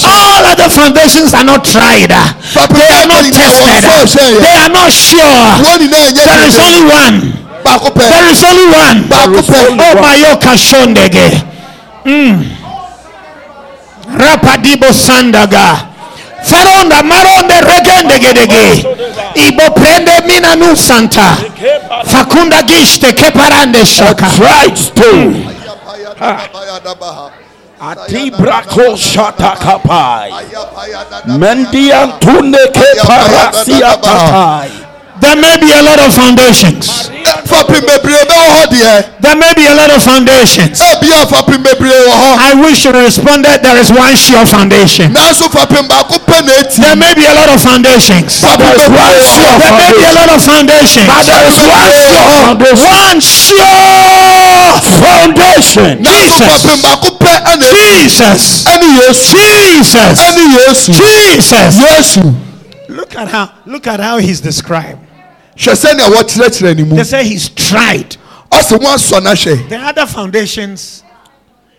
All other foundations are not tried. They are not yɛasɔ nyinaa wɔn tested. They are not sure. wɔn nyinaa nyɛ There is only one. Baako pɛ There is only one. baako Oh my yoka shondege. Mm. Rapadibo sandaga. Faronda maronde regendegedege. Ibo prende minanu santa. Fakunda gishte keparande shaka. Tried stone. Ayadabaha. Atibrako shatakapai. Mendian tuneke parasia tatai. There may be a lot of foundations. fapem bebree bɛwɔ hɔ deɛ There may be a lot of foundations. ebia fapem bebree wɔ hɔ I wish you responded. There is one sure foundation. nanso fapem baako pɛ na eti There may be a lot of foundations. fapem bebree wɔ hɔ There may be a lot of foundations. But there is one sure foundation. One sure Foundation. Jesus. fapem baako pɛ ɛna eti Jesus. Jesus. Jesus. yesu Look at how look at how he's described. They say he's tried. ɔsɛ wɔn asɔ n'ahwɛ The other foundations,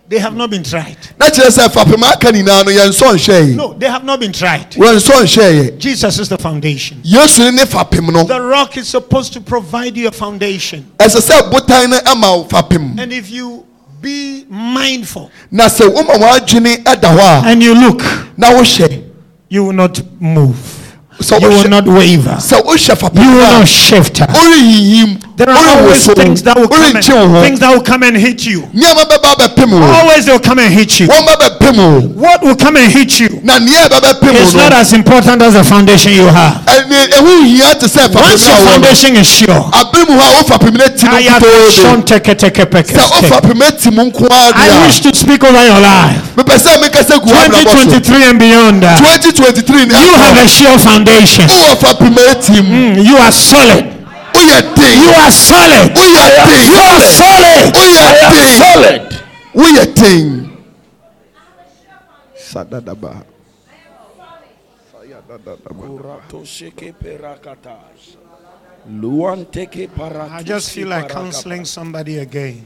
they have not been tried. na kyerɛ sɛ fapem aka nyinaa no yɛn nsɔ nhyɛ yi No, they have not been tried. wɔn nsɔ nhyɛ Jesus is the foundation. yesu ne ne fapem no The rock is supposed to provide you a foundation. ɛsɛ sɛ botan no ama wo fapem And if you be mindful na sɛ woma wɔn adwene ɛda hɔ and you look, you will not move. Sɛ You will not waver. sɛ You will not shift. ɔrehihim There are always things that will come and, ɔrenkye wo ho things that will come and hit you. nneɛma bɛba bɛpem wo Always they'll come and hit you. wɔn ba bɛpem wo What will come and hit you na nea ɛbɛbɛpem is wo not no as important as the foundation you have. ɛne ɛho hia te sɛ fapem Once your a wɔ no foundation is sure, abere mu hɔ fapem no ti I have nkutoo shown de teke teke peke sɛ wo step. fapem ati mu nko ara I wish to speak over your life. mepɛ sɛ mekasa gu w'abrabɔ so 2023 and beyond. uh, 2023 ne You have a sure foundation. Wowɔ fapem ati Mm, You are solid. You are solid. You are solid. woyɛ den Solid. woyɛ den sadadaba I just feel like counseling somebody again.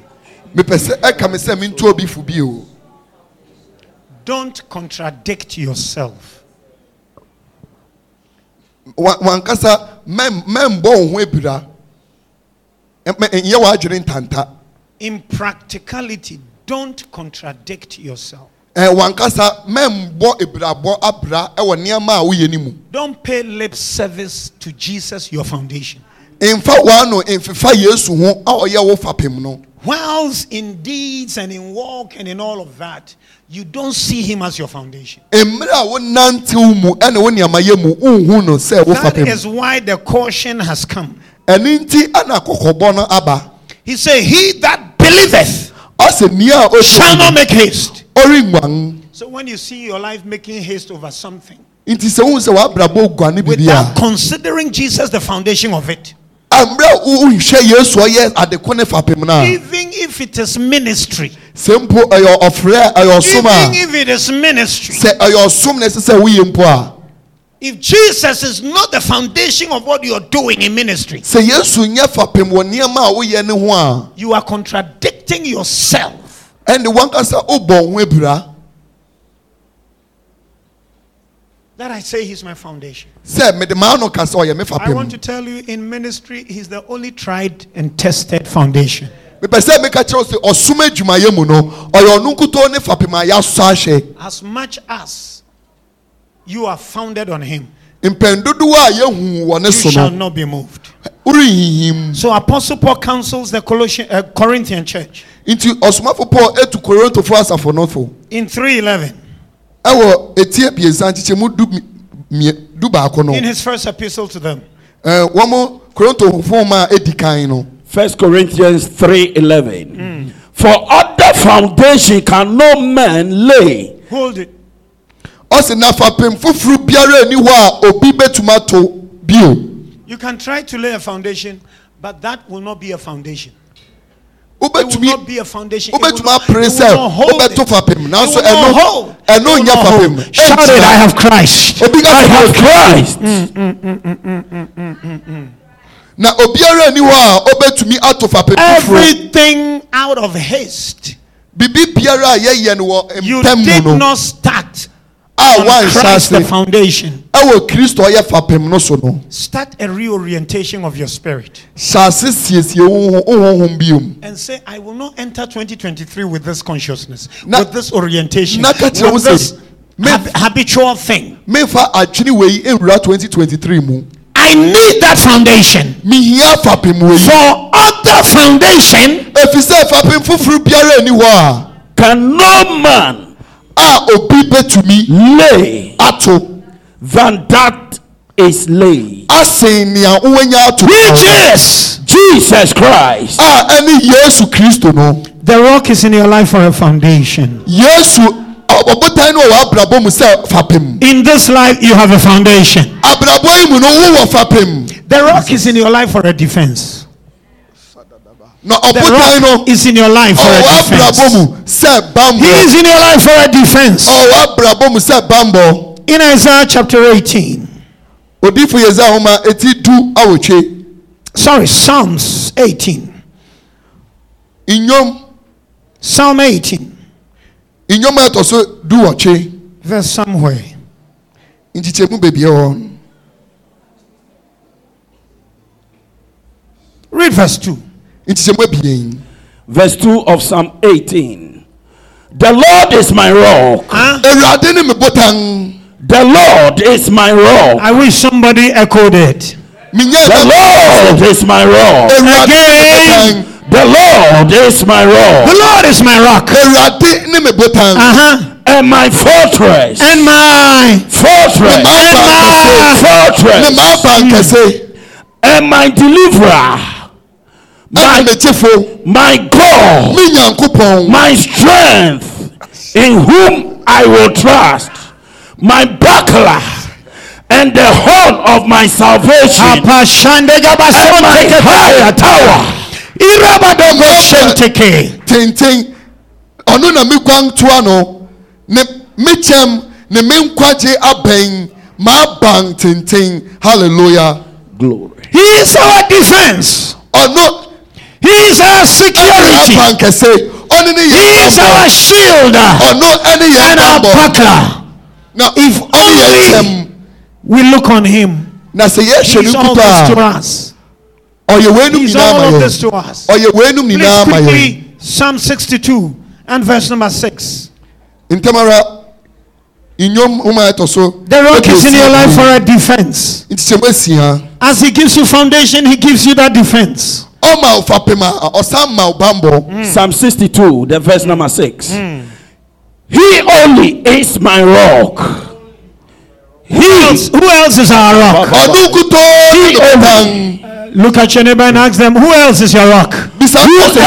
mepɛ sɛ ɛka me sɛ mentu obi fo bio Don't contradict yourself. Wa- wankasa mɛm- mɛmbɔ wo ho abira w'adwene ntanta In practicality, don't contradict yourself. Wankasa mɛmbɔ ebirabɔ abra ɛwɔ nneɛma a woyɛ no mu Don't pay lip service to Jesus, your foundation. Mfa w'ano mfefa yesu ho a ɔyɛ wo fapem no Whilst in deeds and in walk and in all of that, you don't see him as your foundation. no That is why the caution has come. no He said, He that believeth shall not make haste. So when you see your life making haste over something, without considering Jesus the foundation of it, mmerɛ a wohwɛ yesu a ɔyɛ adeko ne fapem no a even if it is ministry, sɛ mpo ɛyɛ ɔfrɛ ɛyɛ even if it is ministry, sɛ ɛyɛ ɔsom na ɛsɛ sɛ woyɛ mpo a. If Jesus is not the foundation of what you're doing in ministry, sɛ yesu nyɛ fapem wɔ nneɛma a woyɛ ne ho a you are contradicting yourself. ɛne wankasa wobɔ wo ho abira That I say he's my foundation. sɛ mede maa no ka sɛ ɔyɛ me I want to fapem tell you in ministry, he's the only tried and tested foundation. mepɛ sɛ meka kyerɛw sɛ ɔsom adwumayɛ mu no ɔyɛ ɔno nkutoo ne fapem a yɛasɔ ahyɛ As much as you are founded on him, mpɛn dodoɔ a yɛhu wɔ ne you so shall no not be moved. worenhihim So Apostle Paul counsels the Colossian, uh, Corinthian church. Nti ɔsomafo paul etu korintofoɔ asafo no fo. In 311 ɛwɔ etie biesa nkyekyɛmu du mi- mie du baako no in his first epistle to them. ɛɛ wɔn korintofo ma a edi kan no First Corinthians 3:11. For other foundation can no man lay Hold it. ɔsi na fapem foforɔ biara ni hɔ a obi betuma ato bio You can try to lay a foundation, but that will not be a foundation. It will wobɛtumi not be a foundation. It will wobɛtuma not- apere it will sɛ not hold wobɛto it. fapem It nanso will not ɛno hold. ɛno It will nyɛ not hold. fapem Shout it, I have Christ. obi ka I have sɛ Christ. na obiara ni hɔ a obetumi ato fapem foforɔ Everything out of haste. bibi biara a yɛyɛ no wɔ You ntɛm did mu no not start a on wanhyɛ Christ the ase foundation. ɛwɔ kristo ɔyɛ fapem no so no. Start a reorientation of your spirit. Hyɛ ase siesie wo honhom biom and say, I will not enter 2023 with this consciousness, Na- with this orientation, na ka kyerɛ wo with this hab- habitual thing. memfa adwene wei nwura 2023 mu. I need that foundation. mehia fapem wei. For other foundation, ɛfiri sɛ fapem foforɔ biara ni hɔ a. Can no man a obi betumi lay ato than that is laid. asen nea wowanya ato which is Jesus Christ. a ɛne yesu kristo no the rock is in your life for a foundation. yesu In this life, you have a foundation. The rock is in your life for a defense. Na The ɔbotan no rock is in your life for a defense. He is in your life for a defense. ɔwɔ w'abrabɔ mu sɛ bambɔ In Isaiah chapter 18, odiifo yesaia homa eti du awotwe Sorry, Psalms 18. nnwom Psalm 18, nnwom a ɛtɔ so du wɔtwe verse somewhere. nkyikyɛmu beebi hɔ Read verse 2. Nkyikyɛmu abien Verse 2 of Psalm 18. The Lord is my rock. Huh? awurade ne me botan The Lord is my rock. I wish somebody echoed it. menyɛ The Lord is my rock. awurade ne me Again. The Lord is my rock. The Lord is my rock. awurade ne me botan Uh huh. and my fortress. And my Fortress. ne Fortress. m'aba nkɛse And my deliverer. My, my God. my strength in whom I will trust, my buckler and the horn of my salvation, and my higher tower. Irabadogo shenteke. tenten ɔno na me guan toa no ne me kyɛm ne me nkwagye abɛn m'aban tenten hallelujah Glory. He is our defense. ɔno He is our security. aban kɛse ɔne ne He is our shield uh, yɛ and our buckler. na If only we look on him. na sɛ yɛhyɛ He's all this to us. a ɔyɛ weinum He's all of this to us. Please nyinaa ma yɛn quickly, Psalm 62 and verse number 6. ntɛm ara nnwom homa a ɛtɔ so The rock is in your life for a defense. As he gives you foundation, he gives you that defense. Ɔma wo fapem a ɔsan ma wo bambɔ Psalm 62, the verse number 6. He only is my rock. Else, who else is our rock? ne botan Look at your neighbor and ask them, who else is your rock? else is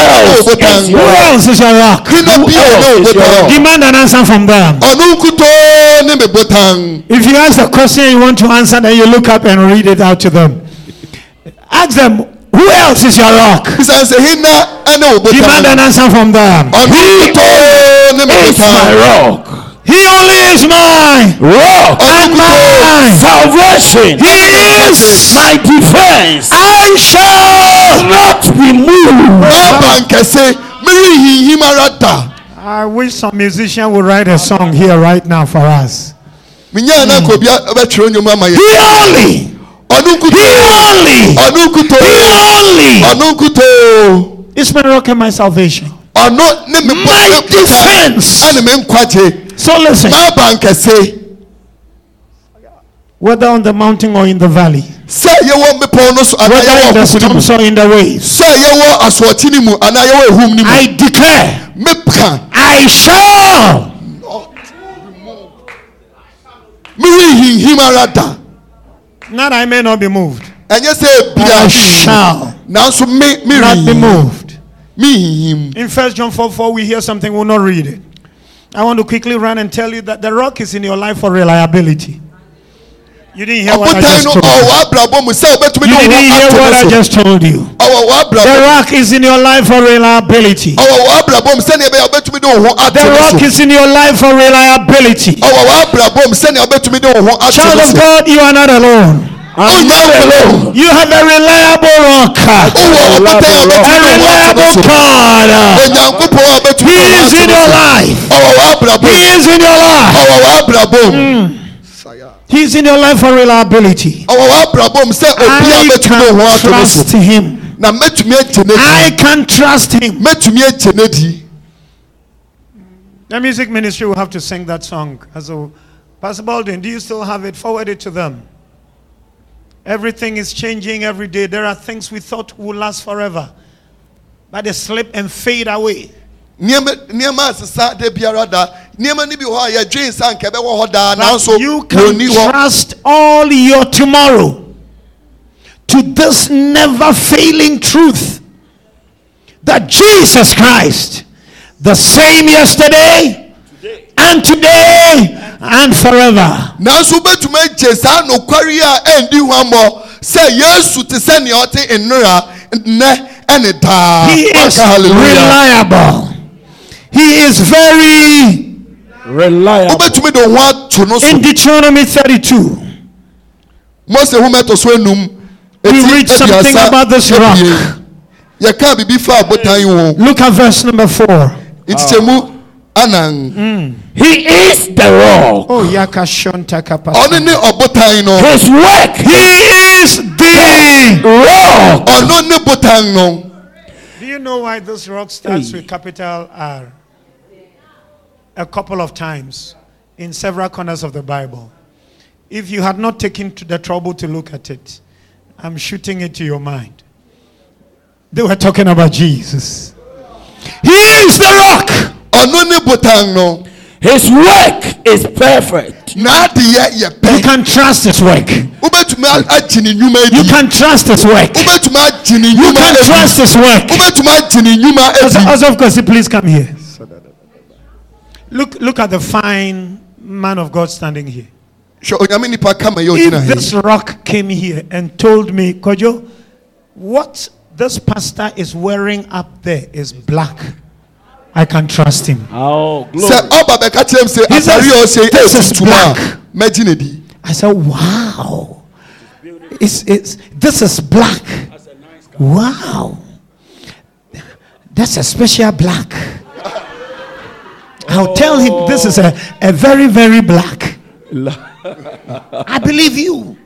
Who else is your rock? Who else is your rock? Demand an answer from them. If you ask the question you want to answer, then you look up and read it out to them. Ask them, who else is your rock? bisa sɛ hena ɛne wo Demand an answer from them. ɔno nkutoo ne me Is my rock. He only is mine Rock. and mine. Salvation. He is. My defense. I shall. Not be moved. aba nkɛse merehinhim ara da I wish some musician would write a song here right now for us. menyaa na hmm. nka obia bɛtwerɛ nnwom ama He only. Ɔno He nkutoo only. ɔno He nkutoo only. ɔno nkutoo Is my rock and my salvation. ɔno ne me My me- defense. ɛne me nkwagye So listen, m'aba nkɛse whether on the mountain or in the valley, sɛ yɛwɔ mmepɔw no so anaa whether yɛwɔ in the ɔkoko no mu storms or in the waves, sɛ yɛwɔ asoɔkye no mu anaa yɛwɔ ehum no mu I declare, mepka I shall. merehinhim ara da Not I may not be moved, ɛnyɛ sɛ but I shall nanso me not be moved. mehinhim In First John 4 4, we hear something, we'll not read it. I want to quickly run and tell you that the rock is in your life for reliability. You didn't hear what I just told you. w'abrabɔ mu sɛ wobɛtumi You didn't hear what I just told you. The rock is in your life for reliability. ɔwɔ w'abrabɔ mu sɛnea ɛbɛyɛ wobɛtumi de wo ho ato The rock is in your life for reliability. ɔwɔ w'abrabɔ mu sɛnea wobɛtumi de wo ho ato Child of God, you are not alone. I'm not alone. You have a reliable rock. a A wobɛtumi de wo ho ato no reliable God. onyankopɔn a wobɛtumi He de wo ho is in your life. He is in your life. ɔwɔ w'abrabɔ mu He is in your life for reliability. ɔwɔ w'abrabɔ mu sɛ obiara I bɛtumi de wo ho can ato no so trust him. na mɛtumi agye ne I di can trust him. mɛtumi agye ne di The music ministry will have to sing that song. So, Pastor Baldwin, do you still have it? Forward it to them. Everything is changing every day. There are things we thought would last forever, but they slip and fade away. Nneɛma asesa da biara da. Nneɛma no bi wɔ hɔ a yɛdwen nsa nka ɛbɛwɔ hɔ daa. Nanso you can trust all your tomorrow to this never failing truth that Jesus Christ, the same yesterday and today and forever. nanso wobɛtumi agye saa nokware a ɛndi hwammɔ sɛ yesu te sɛ nea ɔte nnora nnɛ ɛne daa. He is reliable. He is very. Reliable. wobɛtumi de wo ho ato no so In Deuteronomy 32, mose home ɛtɔ so enum We read something about this rock. yɛka biribi fa abotan yi ho Look at verse number four. nkyɛmu anan hmm. He is the rock. Oh, yakashonta ɔno kapasa. ne ɔbotan no His work He is the. rock. ɔno ne botan no Do you know why this rock starts with capital R? A couple of times in several corners of the Bible. If you had not taken the trouble to look at it, I'm shooting it to your mind. They were talking about Jesus. He is the rock. ɔno ne botan no His work is perfect. You can trust his work. wobɛtumi a- agye ne nnwuma You can trust his work. wobɛtumi agye ne You can trust his work. wobɛtumi agye ne nnwuma As, as of course, please come here. Look, look at the fine man of God standing here. hwɛ onyame nipa kama yɛ ogyina If this rock came here and told me, Kojo, what this pastor is wearing up there is black, I can trust him. Oh, sɛ ɔba bɛka kyerɛ m sɛ He says, asare a ɔhyɛ "This is black." a mɛgye I said, wow. It's, it's, this is black. Wow. That's a special black. I'll tell him this is a, a very, very black. I believe you.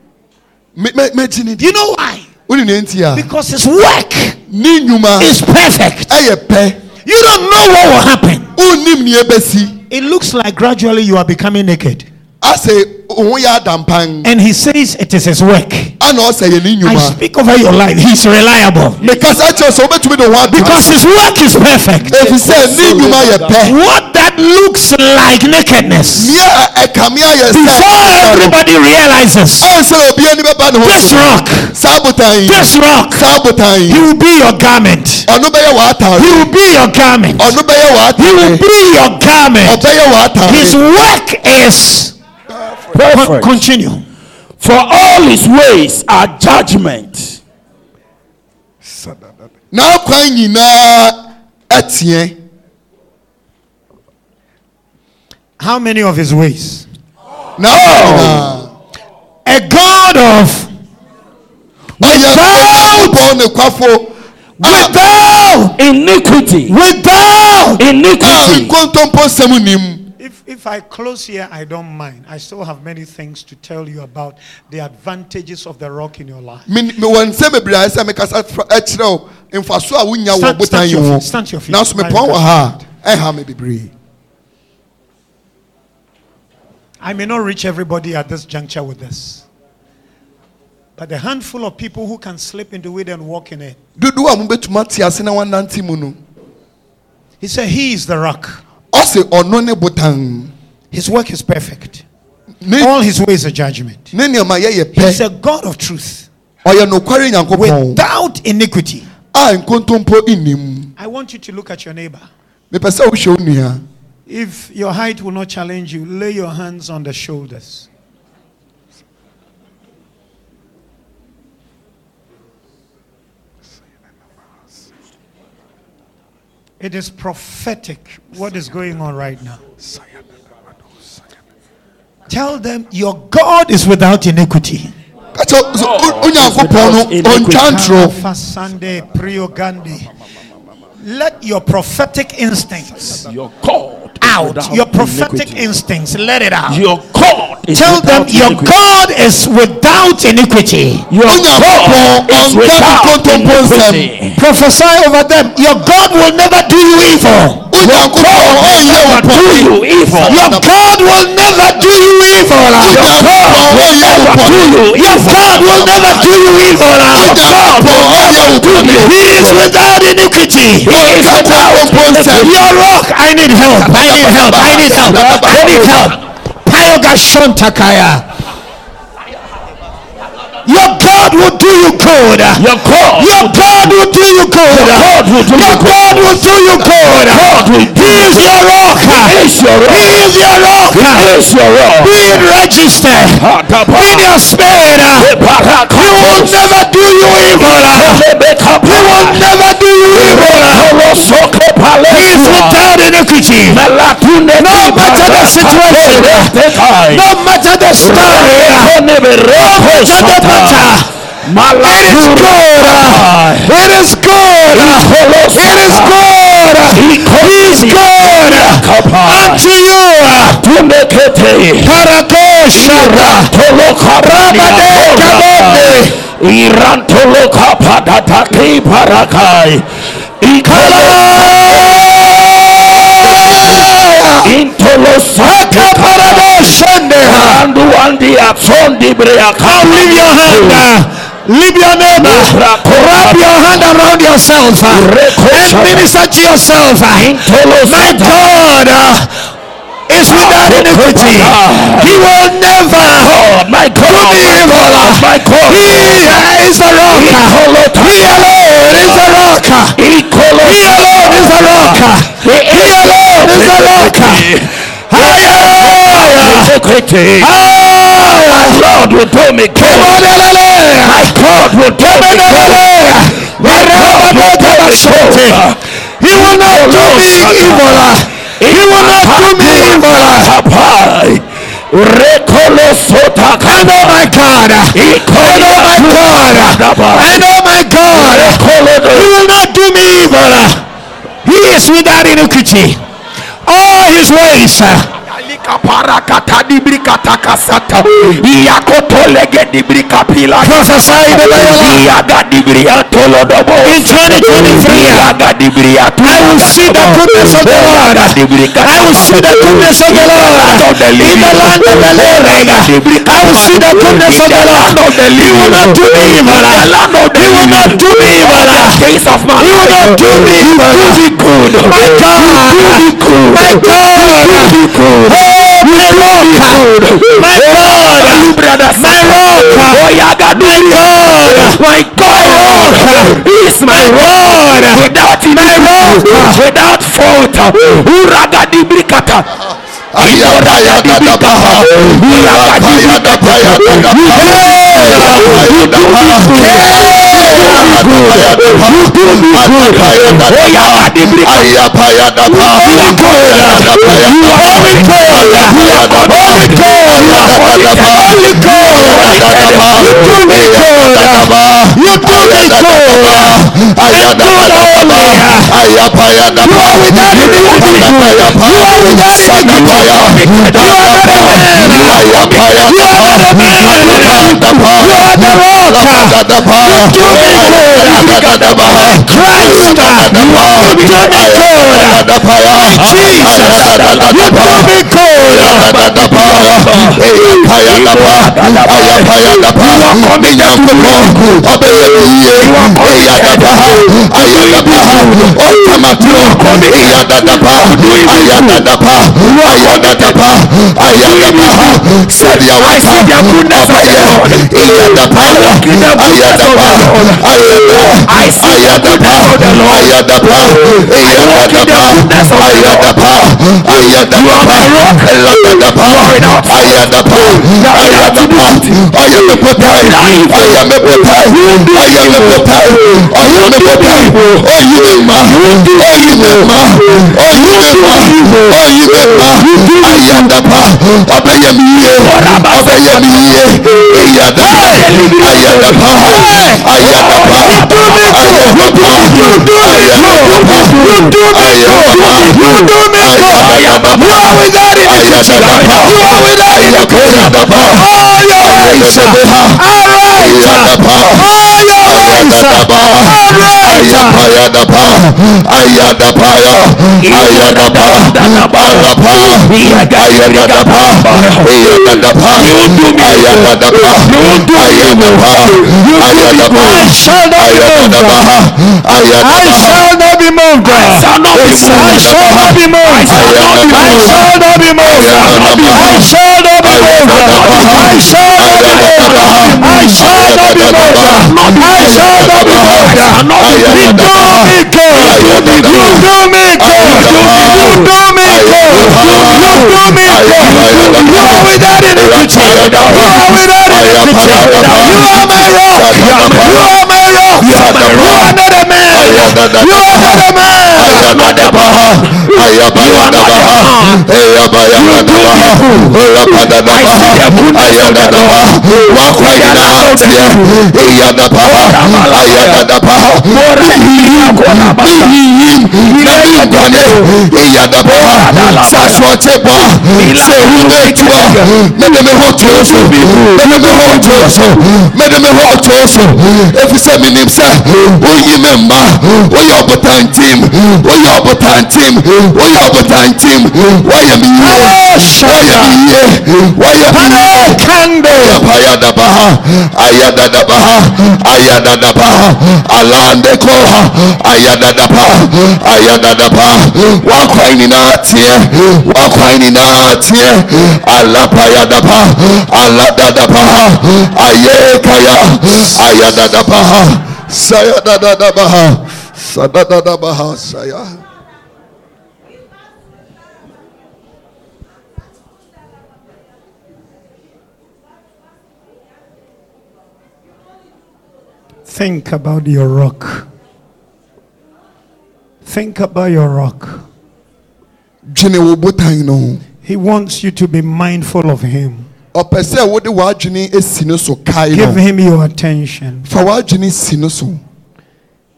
Me- me- mɛgye ne Do you know why? wone ne nti a Because his work is perfect. You don't know what will happen. wonnim nea ɛbɛsi It looks like gradually you are becoming naked. asɛ wo ho yɛ adampan And he says it is his work. ana ɔsɛ yɛ ne I speak over your life. He's reliable. mekasa kyerɛ sɛ wobɛtumi de ho adom Because his work is perfect. ɛfiri sɛ ne nnwuma What that looks like nakedness. ɛkame ayɛ Before everybody realizes ɛnsɛ obia ni bɛba ne ho this rock, this rock, he will be your garment. He will be your garment. He will be your garment. His work is. Con- perfect. continue. For all his ways are judgment. n'akwan nyinaa ɛteɛ How many of his ways? n'akwan nyinaa A God of kwafo without Iniquity. without Iniquity. If, I close here, I don't mind. I still have many things to tell you about the advantages of the rock in your life. A a wɔ Stand- stand your stand your feet. a me bebree I may not reach everybody at this juncture with this. But the handful of people who can slip into it and walk in it. a He said, He is the rock. Ɔse ɔno ne botan His work is perfect. ne All his ways are judgment. ne nneɛma yɛyɛ He's pɛ a God of truth ɔyɛ nokware nyankopɔn without iniquity. a nkontompo I want you to look at your neighbor. mepɛ sɛ wohyɛ wo nua If your height will not challenge you, lay your hands on the shoulders. It is prophetic what is going on right now. Tell them your God is without iniquity. ka kyerɛ sɛ wo- onyankopɔn no ɔntwa ntorɔ Fasande priogande. Let your prophetic instincts Your God. Is out. Your prophetic iniquity. instincts, let it out. Your God is Tell them without your iniquity. God is without iniquity. Your God is without iniquity. Prophesy over them. Your God will never do you evil. onyankopɔn ɔnyɛ wo Do you evil? Your God will never do you evil. onyankopɔn ɔnyɛ wo Do pɔne you Your? God will never do you evil. onyankopɔn ɔnyɛ wo pɔne He is without iniquity. ɔnka nkontompo nsɛm Your rock, I need help. I need help. I need help. I need help. Payogashon takaya. Your God will do you good. Your God. Your God will do you good. Your God will do you good. Your. God will do you good. God will do He is your rock. He is your rock. He is your rock. He is your rock. Be it registered in your spirit. He will never do you evil. He will never do you evil. He is without iniquity. No matter the situation, no matter the story, no Shadapata. It is good. It is good. It is good good. He's good unto you. Irantolokapadataki parakai. Ikala. Intolosaka paradosende. Randu andi atsondi breaka. Now leave your hand. Leave your neighbor. Wrap your hand around yourself and minister to yourself. My God uh, is without iniquity. He will never My do God, me evil. my God, He is the rock. He alone is the rock. He alone is the rock. He alone is the rock. Hallelujah. iniquity. Lord will do me good. My God will do me good. My God will do me good. He will not do me evil. He will not do me evil. Sota I know my God. I know my God. I know my God. He will not do me evil. He is without iniquity. All his ways. Prophesy in the Bible. yaga dibriatolodobo In 2023, yaga dibriatu I will see the goodness of the Lord. I will see the goodness of the Lord in the land of the living. I will see the goodness of the Lord. He will not do me evil. He will not do me evil. case of my He will not do me evil. do me good My God, my God, louca, vai embora, lumbrada, vai louca, oiaga do embora, vai embora, isso, vai embora, without my louca, without fault, uraga de bricata. Yeah. You do me good. You. You are. You are. You are. You. You do faithful and good only. You are without iniquity. You are without iniquity. You are not a man. You are not a man. You are the rock. You do me good. Christ, you do me good. Jesus, you do me good. You are coming out of God. sẹ́díà wá sẹ́díà kúndà sẹ́díà ìyàdàpá ìyàdàpá àyẹ̀dàpá àyẹ̀dàpá àyẹ̀dàpá ìyàdàpá àyẹ̀dàpá àyẹ̀dàpá ẹ̀làdàpá àyẹ̀dàpá àyẹ̀dàpá ọ̀yẹ̀mẹ̀pẹ̀pẹ̀ ọ̀yẹ̀mẹ̀pẹ̀pẹ̀. you will be better. Or you will be better. Or you will ma. Or you will ma. Or you will ma. Or you will ma. Ayi adapa. Ọbẹ yẹ mi yie. Ọbẹ yẹ mi yie. Eyi adapa. Ayi adapa. Ayi adapa. Ayi adapa. Ayi adapa. You do me good. You do me good. Ayi adapa. You are without it. Ayi adapa. You are without it. Ayi adapa. Oh, your ways. All right. Oh, your I shall not be moved. I shall not be moved. I shall not be moved. I shall not be moved. I shall not be moved. I shall not be moved. I shall not be moved. I shall not be moved. I shall not be moved. You do me God. You do me You do me You do me You are without iniquity. You are without iniquity. You are my rock. You are my rock. You are not a man. You are not a man. You are not a man. You are not a man. You do I see the goodness of the Lord. Walk right out there. Ngwane. Iyadabaha. Saswateba. Sehunetua. Mede me ho to so. Mede me ho to so. Mede me ho to so. Efisɛ minim sɛ woyi me mma. Woyɛ ɔbotan tim. Woyɛ ɔbotan tim. Woyɛ ɔbotan tim. Woyɛ mi yie. Woyɛ mi yie. Woyɛ mi yie. Kando. Ayadabaha, ayadadabaha, ayadadabaha, alande koha, ayadadabaha, ayadadabaha, wakwa nyinaa teɛ, wakwa nyinaa teɛ, alapayadabaha, aladadabaha, ayekaya, saya. Think about your rock. Think about your rock. Dwene wo botan no ho. He wants you to be mindful of him. ɔpɛ sɛ wode w'adwene esi no so kae Give no him your attention fa w'adwene si no so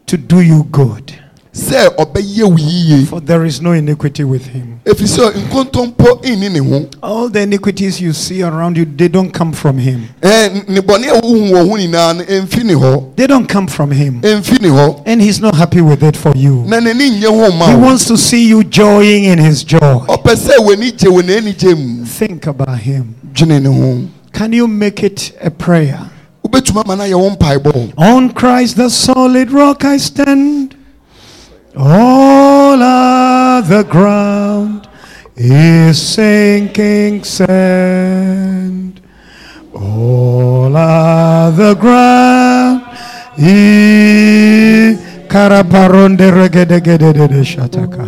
to do you good. Sɛ ɔbɛyɛ wo yie For there is no iniquity with him. ɛfiri sɛ nkontompo nni ne ho All the iniquities you see around you, they don't come from him. Ɛɛ, ne bɔne a wohu wɔ ho nyinaa no ɛmfi ne hɔ They don't come from him. ɛmfi ne hɔ And he's not happy with it for you. na n'ani nyɛ ho ma He wants to see you joying in his joy. ɔpɛ sɛ w'ani gye wɔ n'anigye mu Think about him. dwene ne ho Can you make it a prayer? wobɛtumi ama no ayɛ wo mpaebɔ On Christ the solid rock I stand. All other ground is sinking sand. All other ground is karaparonde regedegedede shataka.